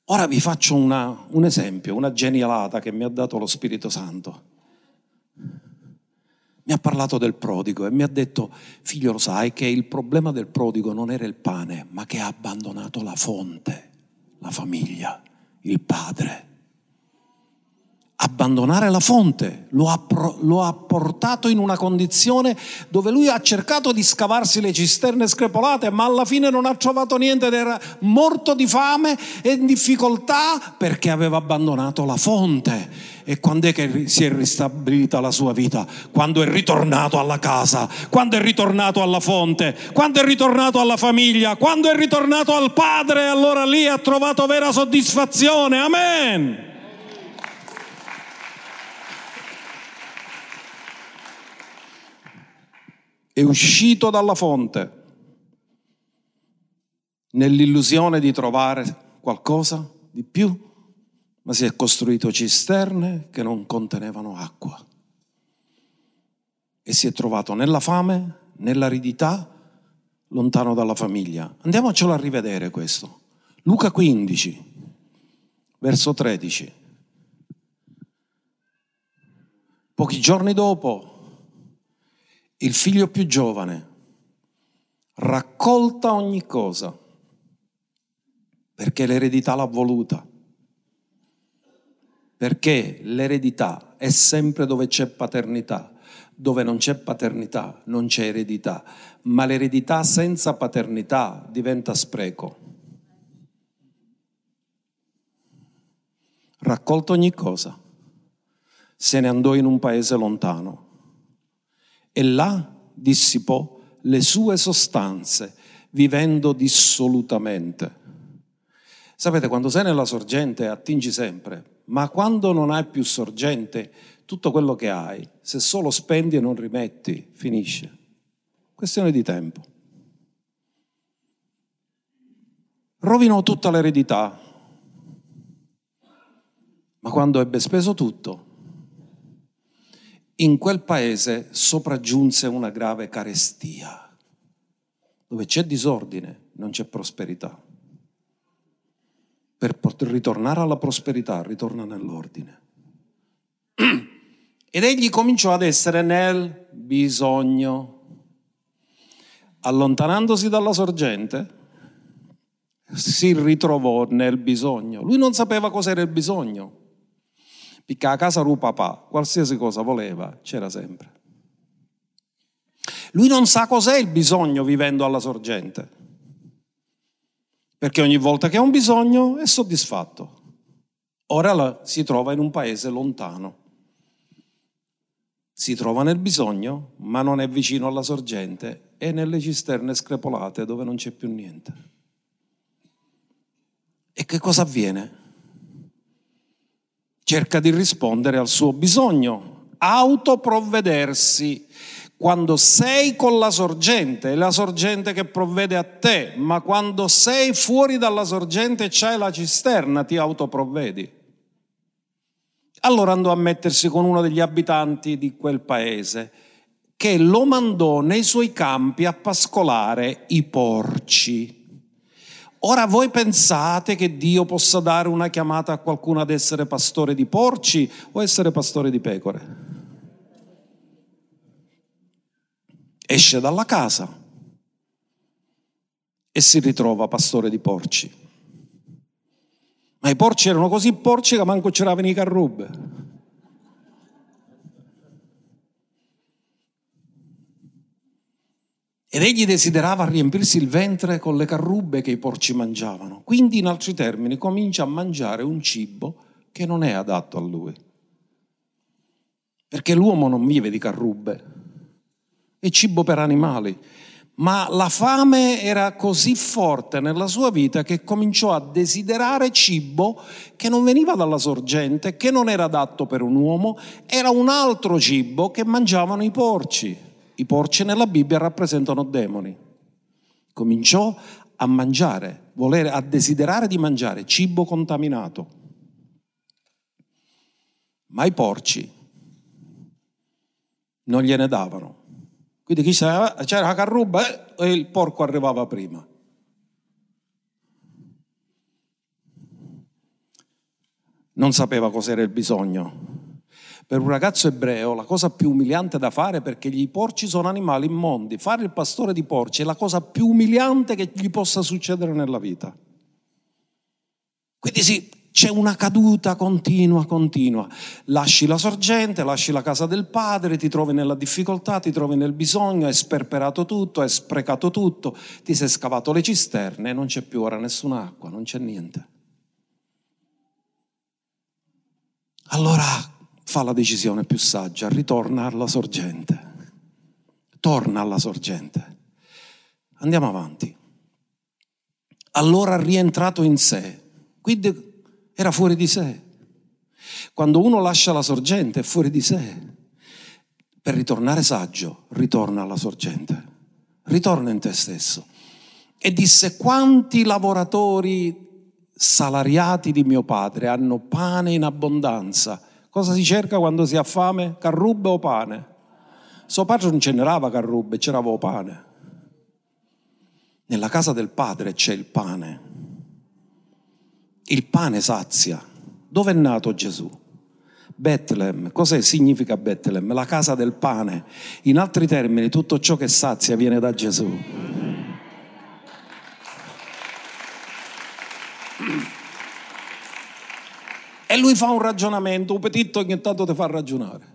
Ora vi faccio una, un esempio, una genialata che mi ha dato lo Spirito Santo. Mi ha parlato del prodigo e mi ha detto, figlio lo sai che il problema del prodigo non era il pane, ma che ha abbandonato la fonte, la famiglia, il padre abbandonare la fonte, lo ha, lo ha, portato in una condizione dove lui ha cercato di scavarsi le cisterne screpolate, ma alla fine non ha trovato niente ed era morto di fame e in difficoltà perché aveva abbandonato la fonte. E quando è che si è ristabilita la sua vita? Quando è ritornato alla casa, quando è ritornato alla fonte, quando è ritornato alla famiglia, quando è ritornato al padre, allora lì ha trovato vera soddisfazione. Amen. È uscito dalla fonte nell'illusione di trovare qualcosa di più, ma si è costruito cisterne che non contenevano acqua. E si è trovato nella fame, nell'aridità, lontano dalla famiglia. Andiamocelo a rivedere questo. Luca 15, verso 13. Pochi giorni dopo il figlio più giovane raccolta ogni cosa perché l'eredità l'ha voluta. Perché l'eredità è sempre dove c'è paternità. Dove non c'è paternità non c'è eredità, ma l'eredità senza paternità diventa spreco. Raccolto ogni cosa, se ne andò in un paese lontano e là dissipò le sue sostanze, vivendo dissolutamente. Sapete, quando sei nella sorgente attingi sempre, ma quando non hai più sorgente, tutto quello che hai, se solo spendi e non rimetti, finisce. Questione di tempo. Rovinò tutta l'eredità, ma quando ebbe speso tutto, in quel paese sopraggiunse una grave carestia. Dove c'è disordine non c'è prosperità. Per poter ritornare alla prosperità ritorna nell'ordine. *clears throat* Ed egli cominciò ad essere nel bisogno. Allontanandosi dalla sorgente, si ritrovò nel bisogno. Lui non sapeva cos'era il bisogno Perché a casa del papà, qualsiasi cosa voleva, c'era sempre. Lui non sa cos'è il bisogno vivendo alla sorgente, perché ogni volta che ha un bisogno è soddisfatto. Ora si trova in un paese lontano. Si trova nel bisogno, ma non è vicino alla sorgente, è nelle cisterne screpolate dove non c'è più niente. E che cosa avviene? Cerca di rispondere al suo bisogno, autoprovvedersi. Quando sei con la sorgente, è la sorgente che provvede a te, ma quando sei fuori dalla sorgente e c'hai la cisterna, ti autoprovvedi. Allora andò a mettersi con uno degli abitanti di quel paese che lo mandò nei suoi campi a pascolare i porci. Ora voi pensate che Dio possa dare una chiamata a qualcuno ad essere pastore di porci o essere pastore di pecore? Esce dalla casa e si ritrova pastore di porci. Ma i porci erano così porci che manco c'eravano i carrubbe. Ed egli desiderava riempirsi il ventre con le carrubbe che i porci mangiavano. Quindi, in altri termini, comincia a mangiare un cibo che non è adatto a lui. Perché l'uomo non vive di carrubbe, è cibo per animali. Ma la fame era così forte nella sua vita che cominciò a desiderare cibo che non veniva dalla sorgente, che non era adatto per un uomo, era un altro cibo che mangiavano i porci. I porci nella Bibbia rappresentano demoni. Cominciò a mangiare, volere, a desiderare di mangiare cibo contaminato. Ma i porci non gliene davano. Quindi chi c'era, c'era la carruba eh, e il porco arrivava prima. Non sapeva cos'era il bisogno per un ragazzo ebreo la cosa più umiliante da fare perché i porci sono animali immondi. Fare il pastore di porci è la cosa più umiliante che gli possa succedere nella vita. Quindi sì, c'è una caduta continua, continua. Lasci la sorgente, lasci la casa del padre, ti trovi nella difficoltà, ti trovi nel bisogno, hai sperperato tutto, hai sprecato tutto, ti sei scavato le cisterne e non c'è più ora nessuna acqua, non c'è niente. Allora fa la decisione più saggia, ritorna alla sorgente. Torna alla sorgente. Andiamo avanti. Allora rientrato in sé, quindi era fuori di sé. Quando uno lascia la sorgente è fuori di sé. Per ritornare saggio, ritorna alla sorgente. Ritorna in te stesso. E disse, quanti lavoratori salariati di mio padre hanno pane in abbondanza Cosa si cerca quando si ha fame? Carrubbe o pane? Suo padre non generava carrubbe, c'era pane. Nella casa del padre c'è il pane. Il pane sazia. Dove è nato Gesù? Betlem. Cos'è significa Betlem? La casa del pane. In altri termini, tutto ciò che sazia viene da Gesù. E lui fa un ragionamento, un petitto ogni tanto ti fa ragionare.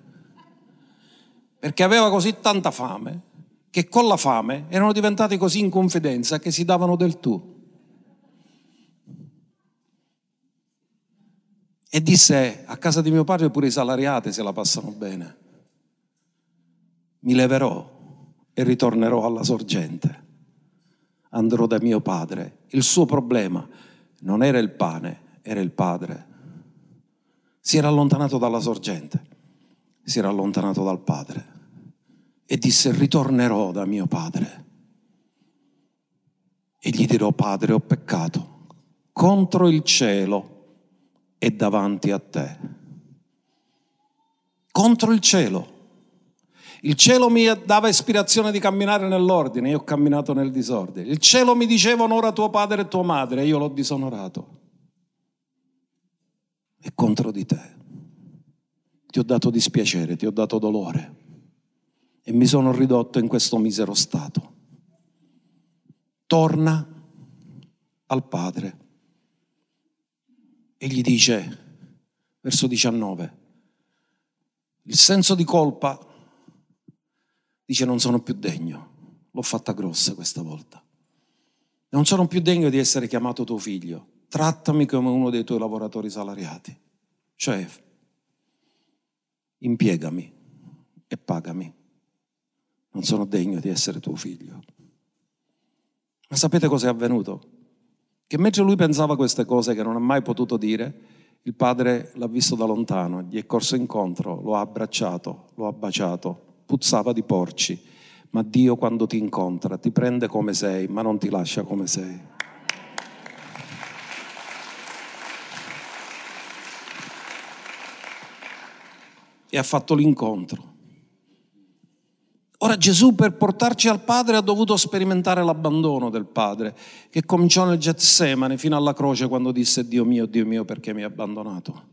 Perché aveva così tanta fame che con la fame erano diventati così in confidenza che si davano del tu. E disse, a casa di mio padre pure i salariati se la passano bene. Mi leverò e ritornerò alla sorgente. Andrò da mio padre. Il suo problema non era il pane, era il padre. Si era allontanato dalla sorgente, si era allontanato dal padre e disse ritornerò da mio padre e gli dirò padre ho peccato contro il cielo e davanti a te. Contro il cielo. Il cielo mi dava ispirazione di camminare nell'ordine, io ho camminato nel disordine. Il cielo mi diceva onora tuo padre e tua madre, io l'ho disonorato è contro di te. Ti ho dato dispiacere, ti ho dato dolore e mi sono ridotto in questo misero stato. Torna al Padre e gli dice, verso 19, Il senso di colpa dice non sono più degno, l'ho fatta grossa questa volta. Non sono più degno di essere chiamato tuo figlio, trattami come uno dei tuoi lavoratori salariati, cioè impiegami e pagami. Non sono degno di essere tuo figlio. Ma sapete cosa è avvenuto? Che mentre lui pensava queste cose che non ha mai potuto dire, il padre l'ha visto da lontano, gli è corso incontro, lo ha abbracciato, lo ha baciato, puzzava di porci, ma Dio quando ti incontra ti prende come sei, ma non ti lascia come sei. E ha fatto l'incontro. Ora Gesù per portarci al Padre ha dovuto sperimentare l'abbandono del Padre, che cominciò nel Getsemane fino alla croce quando disse Dio mio, Dio mio, perché mi hai abbandonato.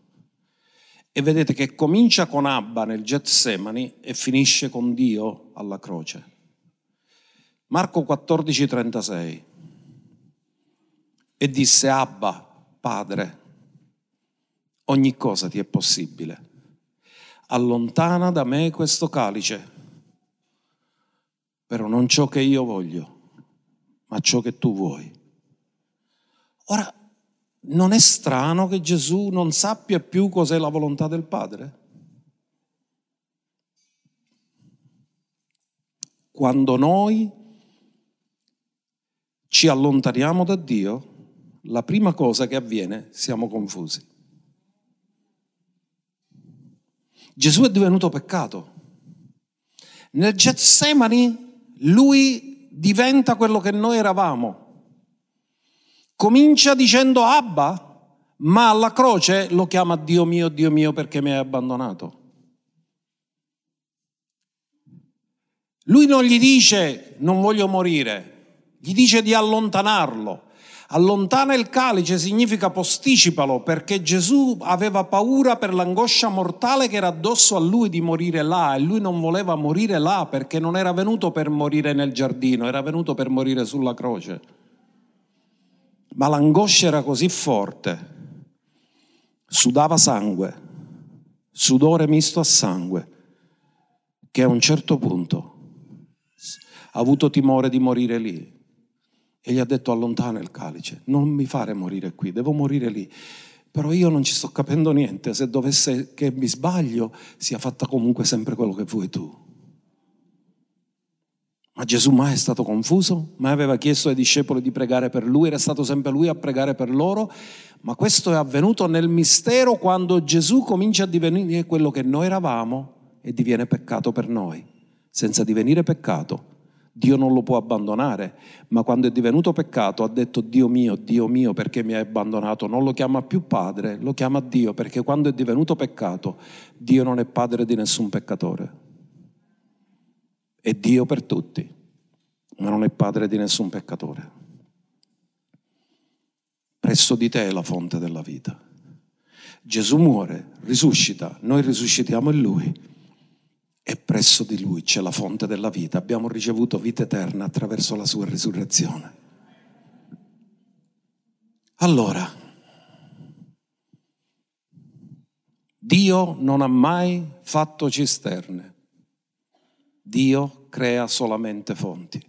E vedete che comincia con Abba nel Getsemani e finisce con Dio alla croce. Marco 14, 36. E disse Abba, Padre, ogni cosa ti è possibile. Allontana da me questo calice però non ciò che io voglio, ma ciò che tu vuoi. Ora, non è strano che Gesù non sappia più cos'è la volontà del Padre? Quando noi ci allontaniamo da Dio, la prima cosa che avviene, siamo confusi. Gesù è divenuto peccato. Nel Getsemani lui diventa quello che noi eravamo. Comincia dicendo Abba, ma alla croce lo chiama Dio mio, Dio mio perché mi hai abbandonato. Lui non gli dice non voglio morire, gli dice di allontanarlo. Allontana il calice significa posticipalo perché Gesù aveva paura per l'angoscia mortale che era addosso a lui di morire là e lui non voleva morire là perché non era venuto per morire nel giardino, era venuto per morire sulla croce. Ma l'angoscia era così forte, sudava sangue, sudore misto a sangue, che a un certo punto ha avuto timore di morire lì e gli ha detto allontana il calice, non mi fare morire qui, devo morire lì. Però io non ci sto capendo niente, se dovesse che mi sbaglio, sia fatta comunque sempre quello che vuoi tu. Ma Gesù mai è stato confuso? Mai aveva chiesto ai discepoli di pregare per lui? Era stato sempre lui a pregare per loro? Ma questo è avvenuto nel mistero quando Gesù comincia a divenire quello che noi eravamo e diviene peccato per noi. Senza divenire peccato, Dio non lo può abbandonare, ma quando è divenuto peccato ha detto Dio mio, Dio mio perché mi hai abbandonato, non lo chiama più padre, lo chiama Dio perché quando è divenuto peccato Dio non è padre di nessun peccatore. È Dio per tutti, ma non è padre di nessun peccatore. Presso di te è la fonte della vita. Gesù muore, risuscita, noi risuscitiamo in Lui e presso di lui c'è la fonte della vita. Abbiamo ricevuto vita eterna attraverso la sua risurrezione. Allora, Dio non ha mai fatto cisterne. Dio crea solamente fonti.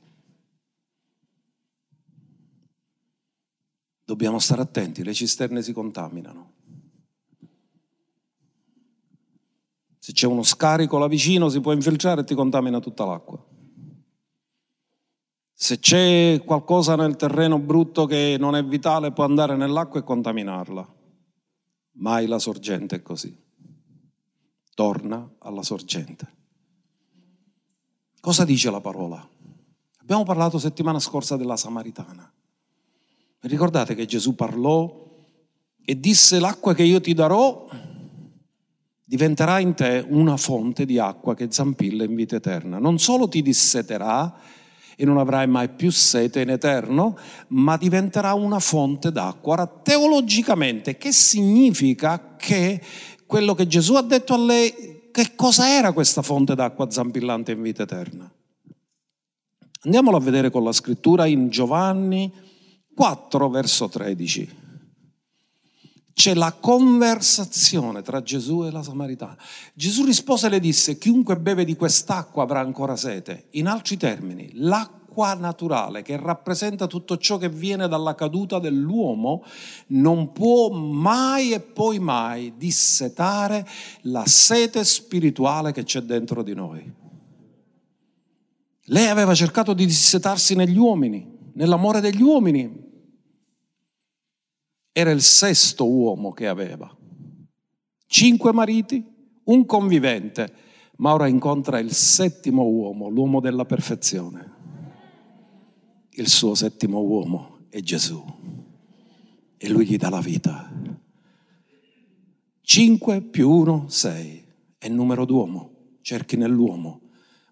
Dobbiamo stare attenti, le cisterne si contaminano. Se c'è uno scarico là vicino si può infiltrare e ti contamina tutta l'acqua. Se c'è qualcosa nel terreno brutto che non è vitale può andare nell'acqua e contaminarla. Mai la sorgente è così. Torna alla sorgente. Cosa dice la parola? Abbiamo parlato settimana scorsa della Samaritana. Ricordate che Gesù parlò e disse l'acqua che io ti darò diventerà in te una fonte di acqua che zampilla in vita eterna. Non solo ti disseterà e non avrai mai più sete in eterno, ma diventerà una fonte d'acqua. Ora, teologicamente, che significa che quello che Gesù ha detto a lei, che cosa era questa fonte d'acqua zampillante in vita eterna? Andiamolo a vedere con la scrittura in Giovanni 4, verso 13. C'è la conversazione tra Gesù e la Samaritana. Gesù rispose e le disse, chiunque beve di quest'acqua avrà ancora sete. In altri termini, l'acqua naturale che rappresenta tutto ciò che viene dalla caduta dell'uomo non può mai e poi mai dissetare la sete spirituale che c'è dentro di noi. Lei aveva cercato di dissetarsi negli uomini, nell'amore degli uomini, era il sesto uomo che aveva. Cinque mariti, un convivente, ma ora incontra il settimo uomo, l'uomo della perfezione. Il suo settimo uomo è Gesù e lui gli dà la vita. Cinque più uno, sei. È il numero d'uomo, cerchi nell'uomo,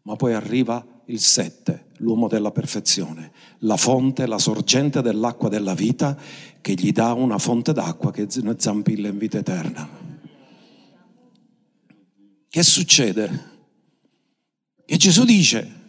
ma poi arriva il sette, l'uomo della perfezione, la fonte, la sorgente dell'acqua della vita che gli dà una fonte d'acqua che ne zampilla in vita eterna. Che succede? Che Gesù dice,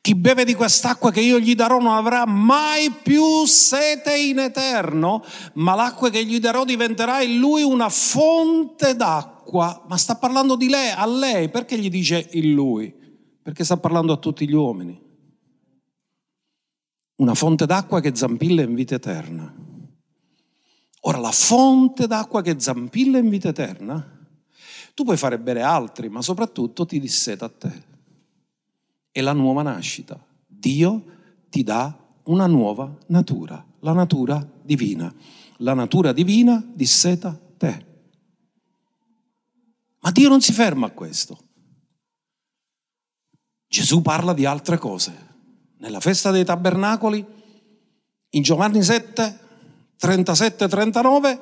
chi beve di quest'acqua che io gli darò non avrà mai più sete in eterno, ma l'acqua che gli darò diventerà in lui una fonte d'acqua. Ma sta parlando di lei, a lei, perché gli dice in lui? Perché sta parlando a tutti gli uomini. Una fonte d'acqua che zampilla in vita eterna. Ora, la fonte d'acqua che zampilla in vita eterna, tu puoi fare bere altri, ma soprattutto ti disseta a te. È la nuova nascita. Dio ti dà una nuova natura, la natura divina. La natura divina disseta te. Ma Dio non si ferma a questo. Gesù parla di altre cose. Nella festa dei tabernacoli, in Giovanni 7, 37-39,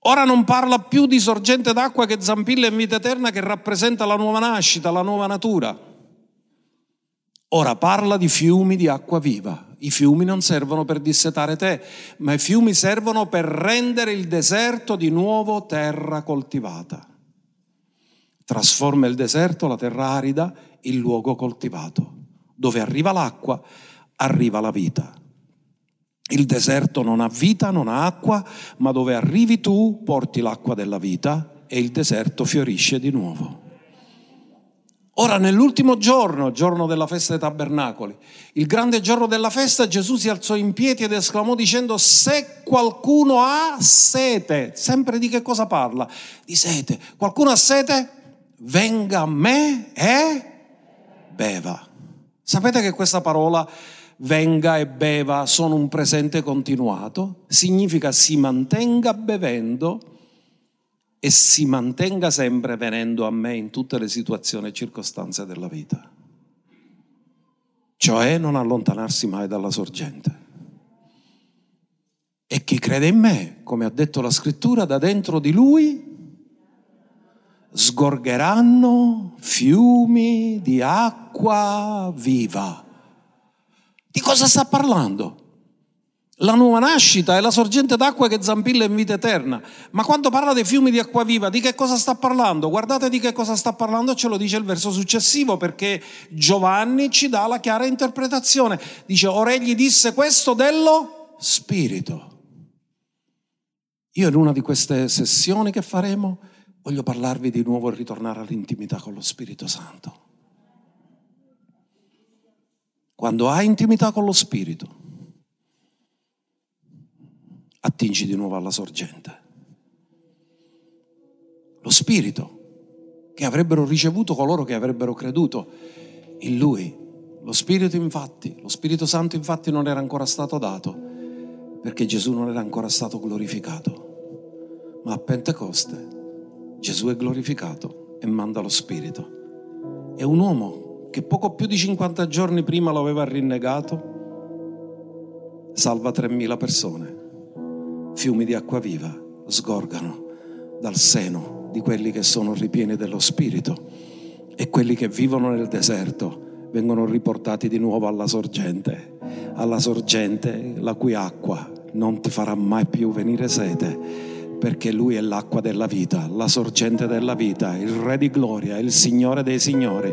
ora non parla più di sorgente d'acqua che zampilla in vita eterna che rappresenta la nuova nascita, la nuova natura. Ora parla di fiumi di acqua viva. I fiumi non servono per dissetare te, ma i fiumi servono per rendere il deserto di nuovo terra coltivata. Trasforma il deserto, la terra arida, in luogo coltivato. Dove arriva l'acqua, arriva la vita. Il deserto non ha vita, non ha acqua, ma dove arrivi tu porti l'acqua della vita e il deserto fiorisce di nuovo. Ora, nell'ultimo giorno, giorno della festa dei tabernacoli, il grande giorno della festa, Gesù si alzò in piedi ed esclamò dicendo, se qualcuno ha sete, sempre di che cosa parla? Di sete. Qualcuno ha sete? Venga a me e beva. Sapete che questa parola venga e beva sono un presente continuato? Significa si mantenga bevendo e si mantenga sempre venendo a me in tutte le situazioni e circostanze della vita. Cioè non allontanarsi mai dalla sorgente. E chi crede in me, come ha detto la scrittura, da dentro di lui sgorgeranno fiumi di acqua viva. Di cosa sta parlando? La nuova nascita è la sorgente d'acqua che zampilla in vita eterna. Ma quando parla dei fiumi di acqua viva, di che cosa sta parlando? Guardate di che cosa sta parlando, ce lo dice il verso successivo, perché Giovanni ci dà la chiara interpretazione. Dice, ora egli disse questo dello Spirito. Io in una di queste sessioni che faremo voglio parlarvi di nuovo e ritornare all'intimità con lo Spirito Santo. Quando hai intimità con lo Spirito, attingi di nuovo alla sorgente. Lo Spirito che avrebbero ricevuto coloro che avrebbero creduto in Lui. Lo Spirito infatti, lo Spirito Santo infatti non era ancora stato dato perché Gesù non era ancora stato glorificato. Ma a Pentecoste Gesù è glorificato e manda lo Spirito. E un uomo che poco più di 50 giorni prima lo aveva rinnegato, salva 3.000 persone. Fiumi di acqua viva sgorgano dal seno di quelli che sono ripieni dello Spirito e quelli che vivono nel deserto vengono riportati di nuovo alla sorgente, alla sorgente la cui acqua non ti farà mai più venire sete perché Lui è l'acqua della vita, la sorgente della vita, il Re di gloria, il Signore dei Signori.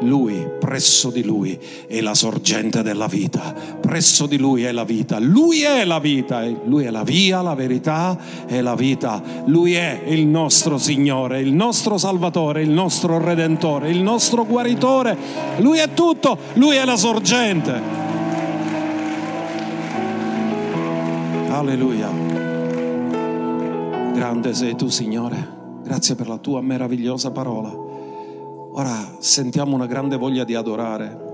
Lui, presso di Lui, è la sorgente della vita. Presso di Lui è la vita. Lui è la vita. Lui è la via, la verità e la vita. Lui è il nostro Signore, il nostro Salvatore, il nostro Redentore, il nostro guaritore. Lui è tutto. Lui è la sorgente. Alleluia. Grande sei tu, Signore. Grazie per la tua meravigliosa parola. Ora sentiamo una grande voglia di adorare.